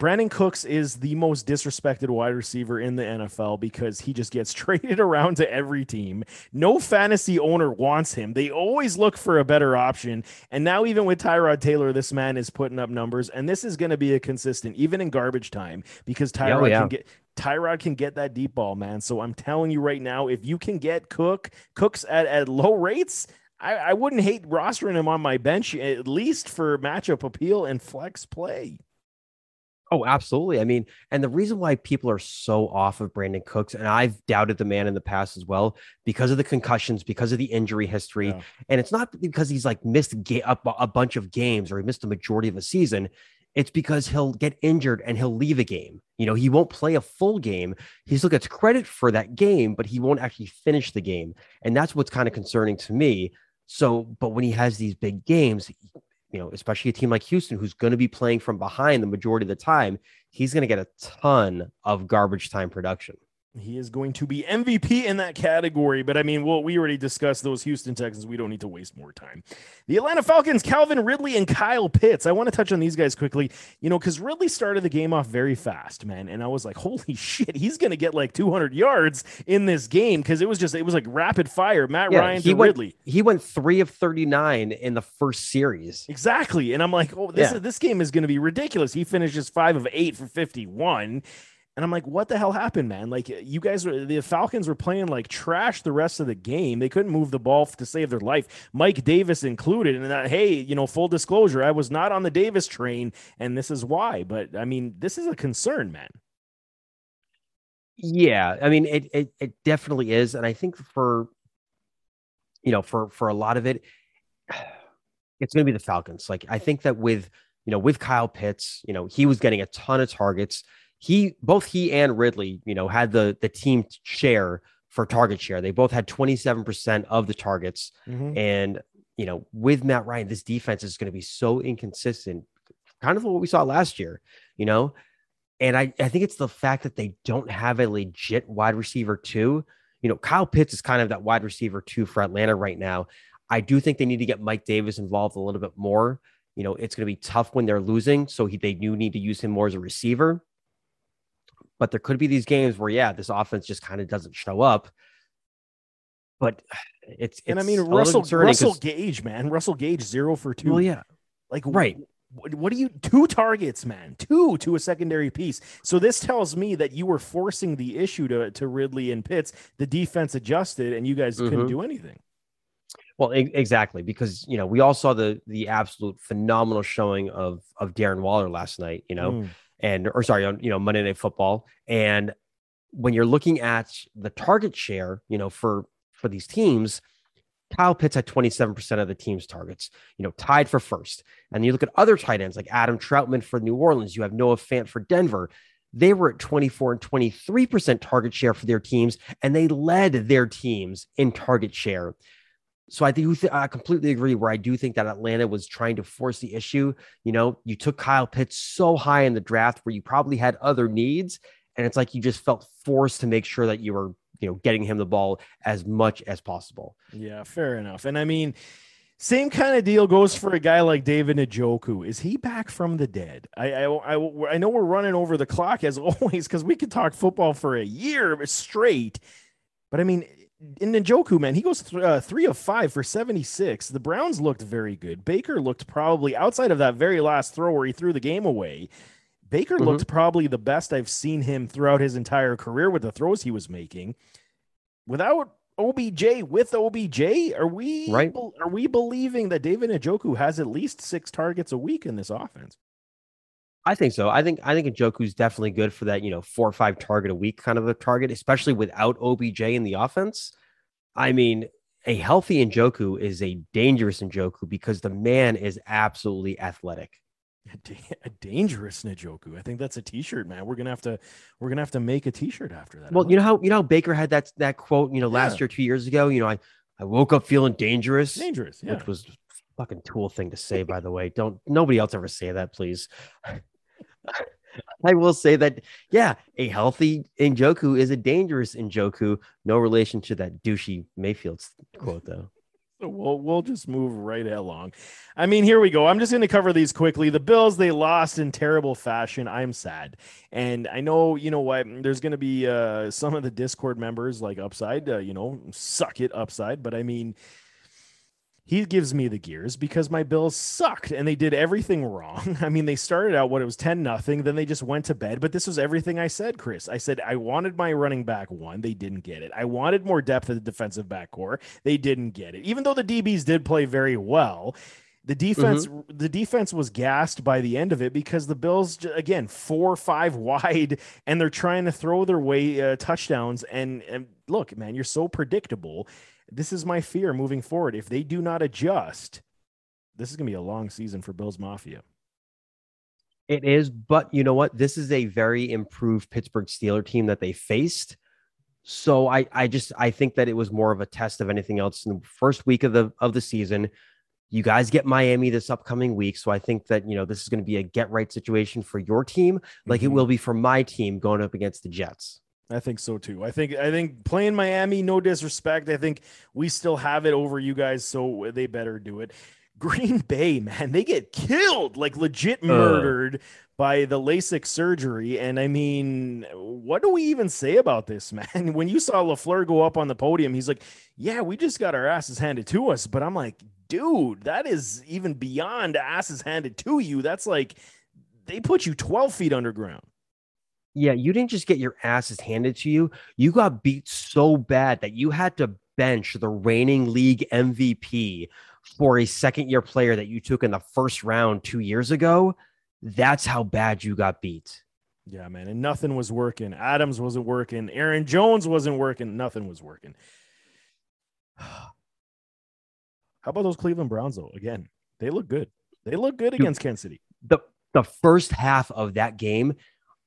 Brandin Cooks is the most disrespected wide receiver in the NFL because he just gets traded around to every team. No fantasy owner wants him. They always look for a better option. And now, even with Tyrod Taylor, this man is putting up numbers, and this is going to be a consistent, even in garbage time, because oh, Tyrod oh, yeah. can get. Tyrod can get that deep ball, man. So I'm telling you right now, if you can get Cook, Cooks at, at low rates, I, I wouldn't hate rostering him on my bench, at least for matchup appeal and flex play. Oh, absolutely. I mean, and the reason why people are so off of Brandin Cooks, and I've doubted the man in the past as well, because of the concussions, because of the injury history. Yeah. And it's not because he's like missed ga- a, a bunch of games or he missed the majority of a season. It's because he'll get injured and he'll leave a game. You know, he won't play a full game. He still gets credit for that game, but he won't actually finish the game. And that's what's kind of concerning to me. So, but when he has these big games, you know, especially a team like Houston, who's going to be playing from behind the majority of the time, he's going to get a ton of garbage time production. He is going to be MVP in that category. But I mean, well, we already discussed those Houston Texans. We don't need to waste more time. The Atlanta Falcons, Calvin Ridley and Kyle Pitts. I want to touch on these guys quickly, you know, because Ridley started the game off very fast, man. And I was like, holy shit, he's going to get like 200 yards in this game because it was just, it was like rapid fire. Matt yeah, Ryan he to went, Ridley. He went three of 39 in the first series. Exactly. And I'm like, oh, this, yeah. this game is going to be ridiculous. He finishes five of eight for 51. And I'm like, what the hell happened, man? Like, you guys were the Falcons were playing like trash the rest of the game. They couldn't move the ball to save their life, Mike Davis included. And that, hey, you know, full disclosure, I was not on the Davis train, and this is why. But I mean, this is a concern, man. Yeah, I mean, it it, it definitely is, and I think for you know, for for a lot of it, it's going to be the Falcons. Like, I think that with you know, with Kyle Pitts, you know, he was getting a ton of targets he both he and Ridley, you know, had the the team share for target share. They both had 27% of the targets. Mm-hmm. And, you know, with Matt Ryan, this defense is going to be so inconsistent, kind of what we saw last year, you know. And I, I think it's the fact that they don't have a legit wide receiver, too. You know, Kyle Pitts is kind of that wide receiver, too, for Atlanta right now. I do think they need to get Mike Davis involved a little bit more. You know, it's going to be tough when they're losing. So he, they do need to use him more as a receiver. But there could be these games where, yeah, this offense just kind of doesn't show up. But it's, it's and I mean Russell Russell Gage, man, Russell Gage zero for two. Well, yeah, like right. What, what do you two targets, man? Two to a secondary piece. So this tells me that you were forcing the issue to to Ridley and Pitts. The defense adjusted, and you guys mm-hmm. couldn't do anything. Well, e- exactly, because you know we all saw the the absolute phenomenal showing of of Darren Waller last night. You know, mm and or sorry on you know Monday Night Football. And when you're looking at the target share, you know for for these teams, Kyle Pitts had 27% of the team's targets, you know, tied for first. And you look at other tight ends like Adam Trautman for New Orleans, you have Noah Fant for Denver. They were at 24 and 23% target share for their teams, and they led their teams in target share. So I think I completely agree. Where I do think that Atlanta was trying to force the issue. You know, you took Kyle Pitts so high in the draft where you probably had other needs, and it's like you just felt forced to make sure that you were, you know, getting him the ball as much as possible. Yeah, fair enough. And I mean, same kind of deal goes for a guy like David Njoku. Is he back from the dead? I I, I, I know we're running over the clock as always because we could talk football for a year straight. But I mean, in Njoku, man, he goes th- uh, three of five for 76. The Browns looked very good. Baker looked probably outside of that very last throw where he threw the game away. Baker mm-hmm. looked probably the best I've seen him throughout his entire career with the throws he was making. Without OBJ, with OBJ, are we right? Are we believing that David Njoku has at least six targets a week in this offense? I think so. I think I think Njoku's definitely good for that, you know, four or five target a week kind of a target, especially without OBJ in the offense. I mean, a healthy Njoku is a dangerous Njoku because the man is absolutely athletic. A, dangerous Njoku. I think that's a T-shirt, man. We're gonna have to we're gonna have to make a T-shirt after that. Well, you know how you know how Baker had that that quote, you know, last yeah. year, two years ago. You know, I I woke up feeling dangerous, dangerous, yeah. which was fucking tool thing to say, by the way. Don't nobody else ever say that, please. I will say that, yeah, a healthy Njoku is a dangerous Njoku. No relation to that douchey Mayfield quote, though. So we'll we'll just move right along. I mean, here we go. I'm just going to cover these quickly. The Bills they lost in terrible fashion. I'm sad, and I know you know what. There's going to be uh, some of the Discord members like Upside, uh, you know, suck it Upside. But I mean, he gives me the gears because my Bills sucked and they did everything wrong. I mean, they started out what it was 10 nothing, then they just went to bed. But this was everything I said, Chris. I said I wanted my running back one, they didn't get it. I wanted more depth at the defensive back core, they didn't get it. Even though the DBs did play very well, the defense mm-hmm. the defense was gassed by the end of it because the Bills again four or five wide and they're trying to throw their way uh, touchdowns and, and look man you're so predictable this is my fear moving forward. If they do not adjust, this is going to be a long season for Bills Mafia. It is, but you know what? This is a very improved Pittsburgh Steeler team that they faced. So I, I just I think that it was more of a test of anything else in the first week of the of the season. You guys get Miami this upcoming week, so I think that you know this is going to be a get right situation for your team, like mm-hmm. it will be for my team going up against the Jets. I think so too. I think I think playing Miami, no disrespect. I think we still have it over you guys, so they better do it. Green Bay, man, they get killed, like legit murdered uh. by the LASIK surgery. And I mean, what do we even say about this, man? When you saw LaFleur go up on the podium, he's like, Yeah, we just got our asses handed to us. But I'm like, dude, that is even beyond asses handed to you. That's like they put you 12 feet underground. Yeah, you didn't just get your asses handed to you. You got beat so bad that you had to bench the reigning league MVP for a second year player that you took in the first round two years ago. That's how bad you got beat. Yeah, man. And nothing was working. Adams wasn't working. Aaron Jones wasn't working. Nothing was working. How about those Cleveland Browns, though? Again, they look good. They look good Dude, against Kansas City. The, the first half of that game,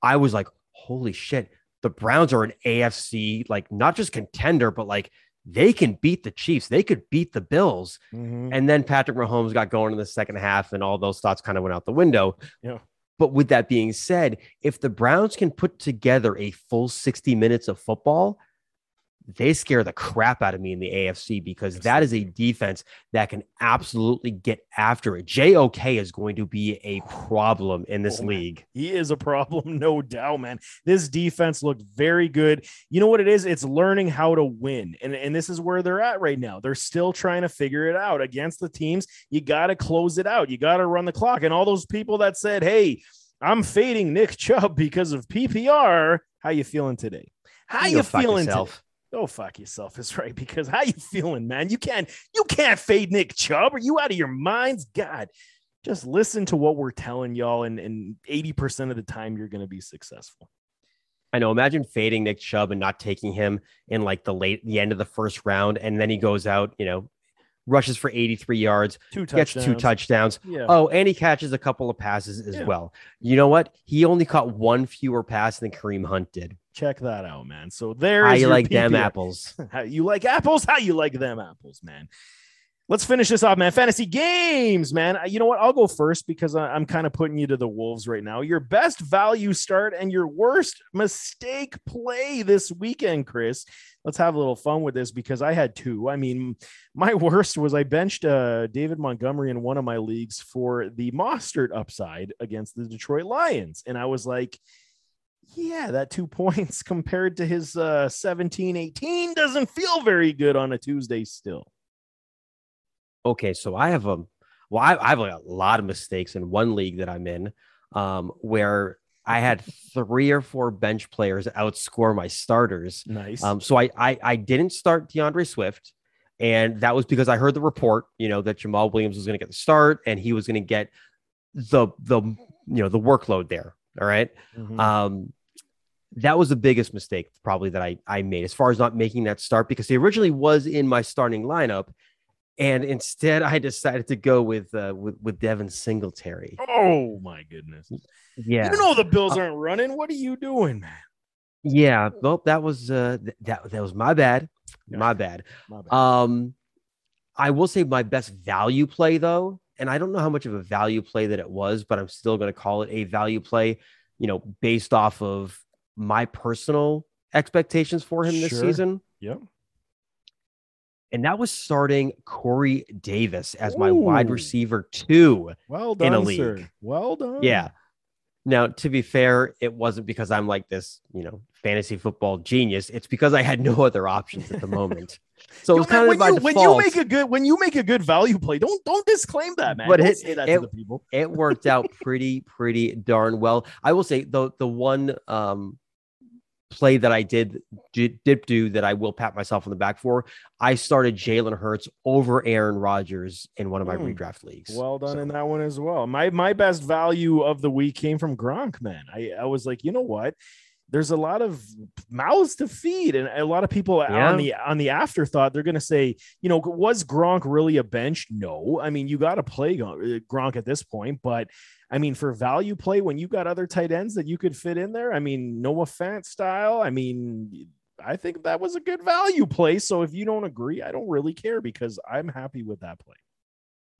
I was like, holy shit, the Browns are an AFC, like not just contender, but like they can beat the Chiefs. They could beat the Bills. Mm-hmm. And then Patrick Mahomes got going in the second half, and all those thoughts kind of went out the window. Yeah. But with that being said, if the Browns can put together a full 60 minutes of football, they scare the crap out of me in the AFC because that is a defense that can absolutely get after it. JOK is going to be a problem in this oh, league. He is a problem, no doubt, man. This defense looked very good. You know what it is? It's learning how to win. And, and this is where they're at right now. They're still trying to figure it out against the teams. You got to close it out. You got to run the clock. And all those people that said, hey, I'm fading Nick Chubb because of PPR. How you feeling today? How you, you feeling today? Go fuck yourself is right because how you feeling, man? You can't you can't fade Nick Chubb. Are you out of your minds? God, just listen to what we're telling y'all, and, and 80% of the time you're gonna be successful. I know. Imagine fading Nick Chubb and not taking him in like the late the end of the first round, and then he goes out, you know, rushes for 83 yards, two gets two touchdowns. Yeah. Oh, and he catches a couple of passes as yeah. well. You know what? He only caught one fewer pass than Kareem Hunt did. Check that out, man. So there's how you like them apples. how you like apples? How you like them apples, man? Let's finish this off, man. Fantasy games, man. You know what? I'll go first because I'm kind of putting you to the wolves right now. Your best value start and your worst mistake play this weekend, Chris. Let's have a little fun with this because I had two. I mean, my worst was I benched uh, David Montgomery in one of my leagues for the Mostert upside against the Detroit Lions, and I was like yeah, that two points compared to his uh, 17 18 doesn't feel very good on a Tuesday still. Okay, so I have a well, I, I have like a lot of mistakes in one league that I'm in um, where I had three or four bench players outscore my starters. Nice. Um, so I, I I didn't start DeAndre Swift, and that was because I heard the report, you know, that Jamaal Williams was going to get the start and he was going to get the the you know the workload there. All right? mm-hmm. Um, that was the biggest mistake probably that I, I made as far as not making that start because he originally was in my starting lineup. And instead, I decided to go with uh, with, with Devin Singletary. Oh my goodness! Yeah, you know the Bills uh, aren't running. What are you doing, man? Yeah, well, that was uh, th- that that was my bad. Yeah. My bad. My bad. Um, I will say my best value play though, and I don't know how much of a value play that it was, but I'm still going to call it a value play. You know, based off of my personal expectations for him this sure. season. Yep. And that was starting Corey Davis as my wide receiver two well done, in a league. Sir. Well done. Yeah. Now, to be fair, it wasn't because I'm like this, you know, fantasy football genius. It's because I had no other options at the moment. So kind of when you, when you make a good when you make a good value play, don't don't disclaim that, man. But don't it, that it, to the people. it worked out pretty pretty darn well. I will say the the one um play that I did, did did do that I will pat myself on the back for. I started Jalen Hurts over Aaron Rodgers in one of my mm. redraft leagues. Well done so. in that one as well. My my best value of the week came from Gronk, man. I, I was like, you know what? There's a lot of mouths to feed, and a lot of people yeah. on the on the afterthought they're going to say, you know, was Gronk really a bench? No, I mean you got to play uh, Gronk at this point, but I mean, for value play, when you got other tight ends that you could fit in there, I mean, Noah Fant style, I mean, I think that was a good value play. So if you don't agree, I don't really care because I'm happy with that play.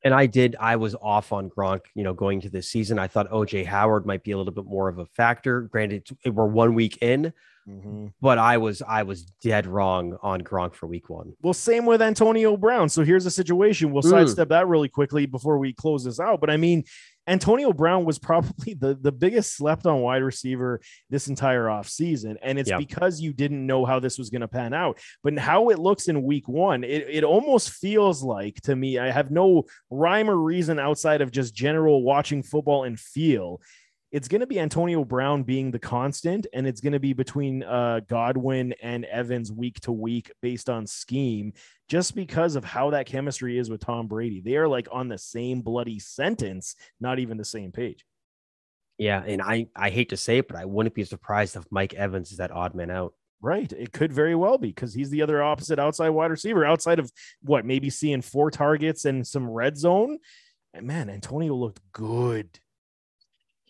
And I did, I was off on Gronk, you know, going to this season. I thought OJ Howard might be a little bit more of a factor. Granted, we're one week in, Mm-hmm. But I was I was dead wrong on Gronk for week one. Well, same with Antonio Brown. So here's the situation. We'll mm. sidestep that really quickly before we close this out. But I mean, Antonio Brown was probably the, the biggest slept on wide receiver this entire offseason. And it's because you didn't know how this was going to pan out. But how it looks in week one, it, it almost feels like to me, I have no rhyme or reason outside of just general watching football and feel it's going to be Antonio Brown being the constant, and it's going to be between uh, Godwin and Evans week to week based on scheme, just because of how that chemistry is with Tom Brady. They are like on the same bloody sentence, not even the same page. Yeah, and I I hate to say it, but I wouldn't be surprised if Mike Evans is that odd man out. Right. It could very well be because he's the other opposite outside wide receiver, outside of what maybe seeing four targets and some red zone. And man, Antonio looked good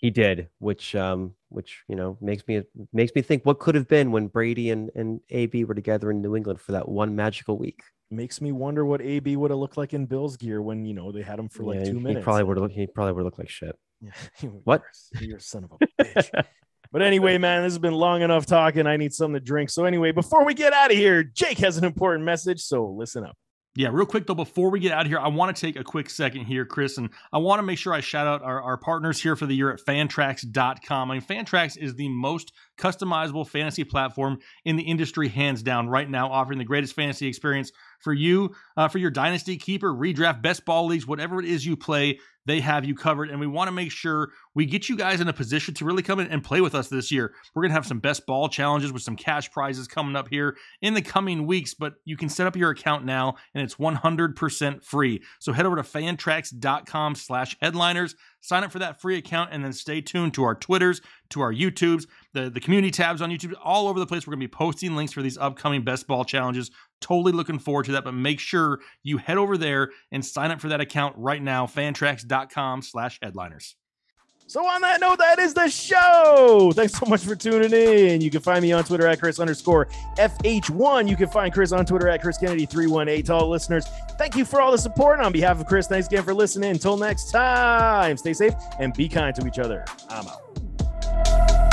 he did, which um, which you know makes me makes me think what could have been when Brady and and AB were together in New England for that one magical week. Makes me wonder what AB would have looked like in Bills gear when you know they had him for like two he minutes. He probably would have he probably would look like shit. Yeah, what? You're a son of a bitch. But anyway, man, this has been long enough talking. I need something to drink. So anyway, before we get out of here, Jake has an important message. So listen up. Yeah, real quick though, before we get out of here, I want to take a quick second here, Chris, and I want to make sure I shout out our, our partners here for the year at fantrax.com. I mean, Fantrax is the most customizable fantasy platform in the industry, hands down, right now, offering the greatest fantasy experience for you, uh, for your dynasty keeper, redraft, best ball leagues, whatever it is you play they have you covered. And we want to make sure we get you guys in a position to really come in and play with us this year. We're going to have some best ball challenges with some cash prizes coming up here in the coming weeks, but you can set up your account now and it's 100% free. So head over to fantrax.com slash headliners, sign up for that free account, and then stay tuned to our Twitters, to our YouTubes, the, the community tabs on YouTube, all over the place. We're going to be posting links for these upcoming best ball challenges. Totally looking forward to that, but make sure you head over there and sign up for that account right now, fantrax.com slash headliners. So on that note, that is the show. Thanks so much for tuning in. You can find me on Twitter at Chris underscore FH1. You can find Chris on Twitter at Chris Kennedy 318. To all listeners, thank you for all the support. on behalf of Chris, thanks again for listening. Until next time, stay safe and be kind to each other. I'm out.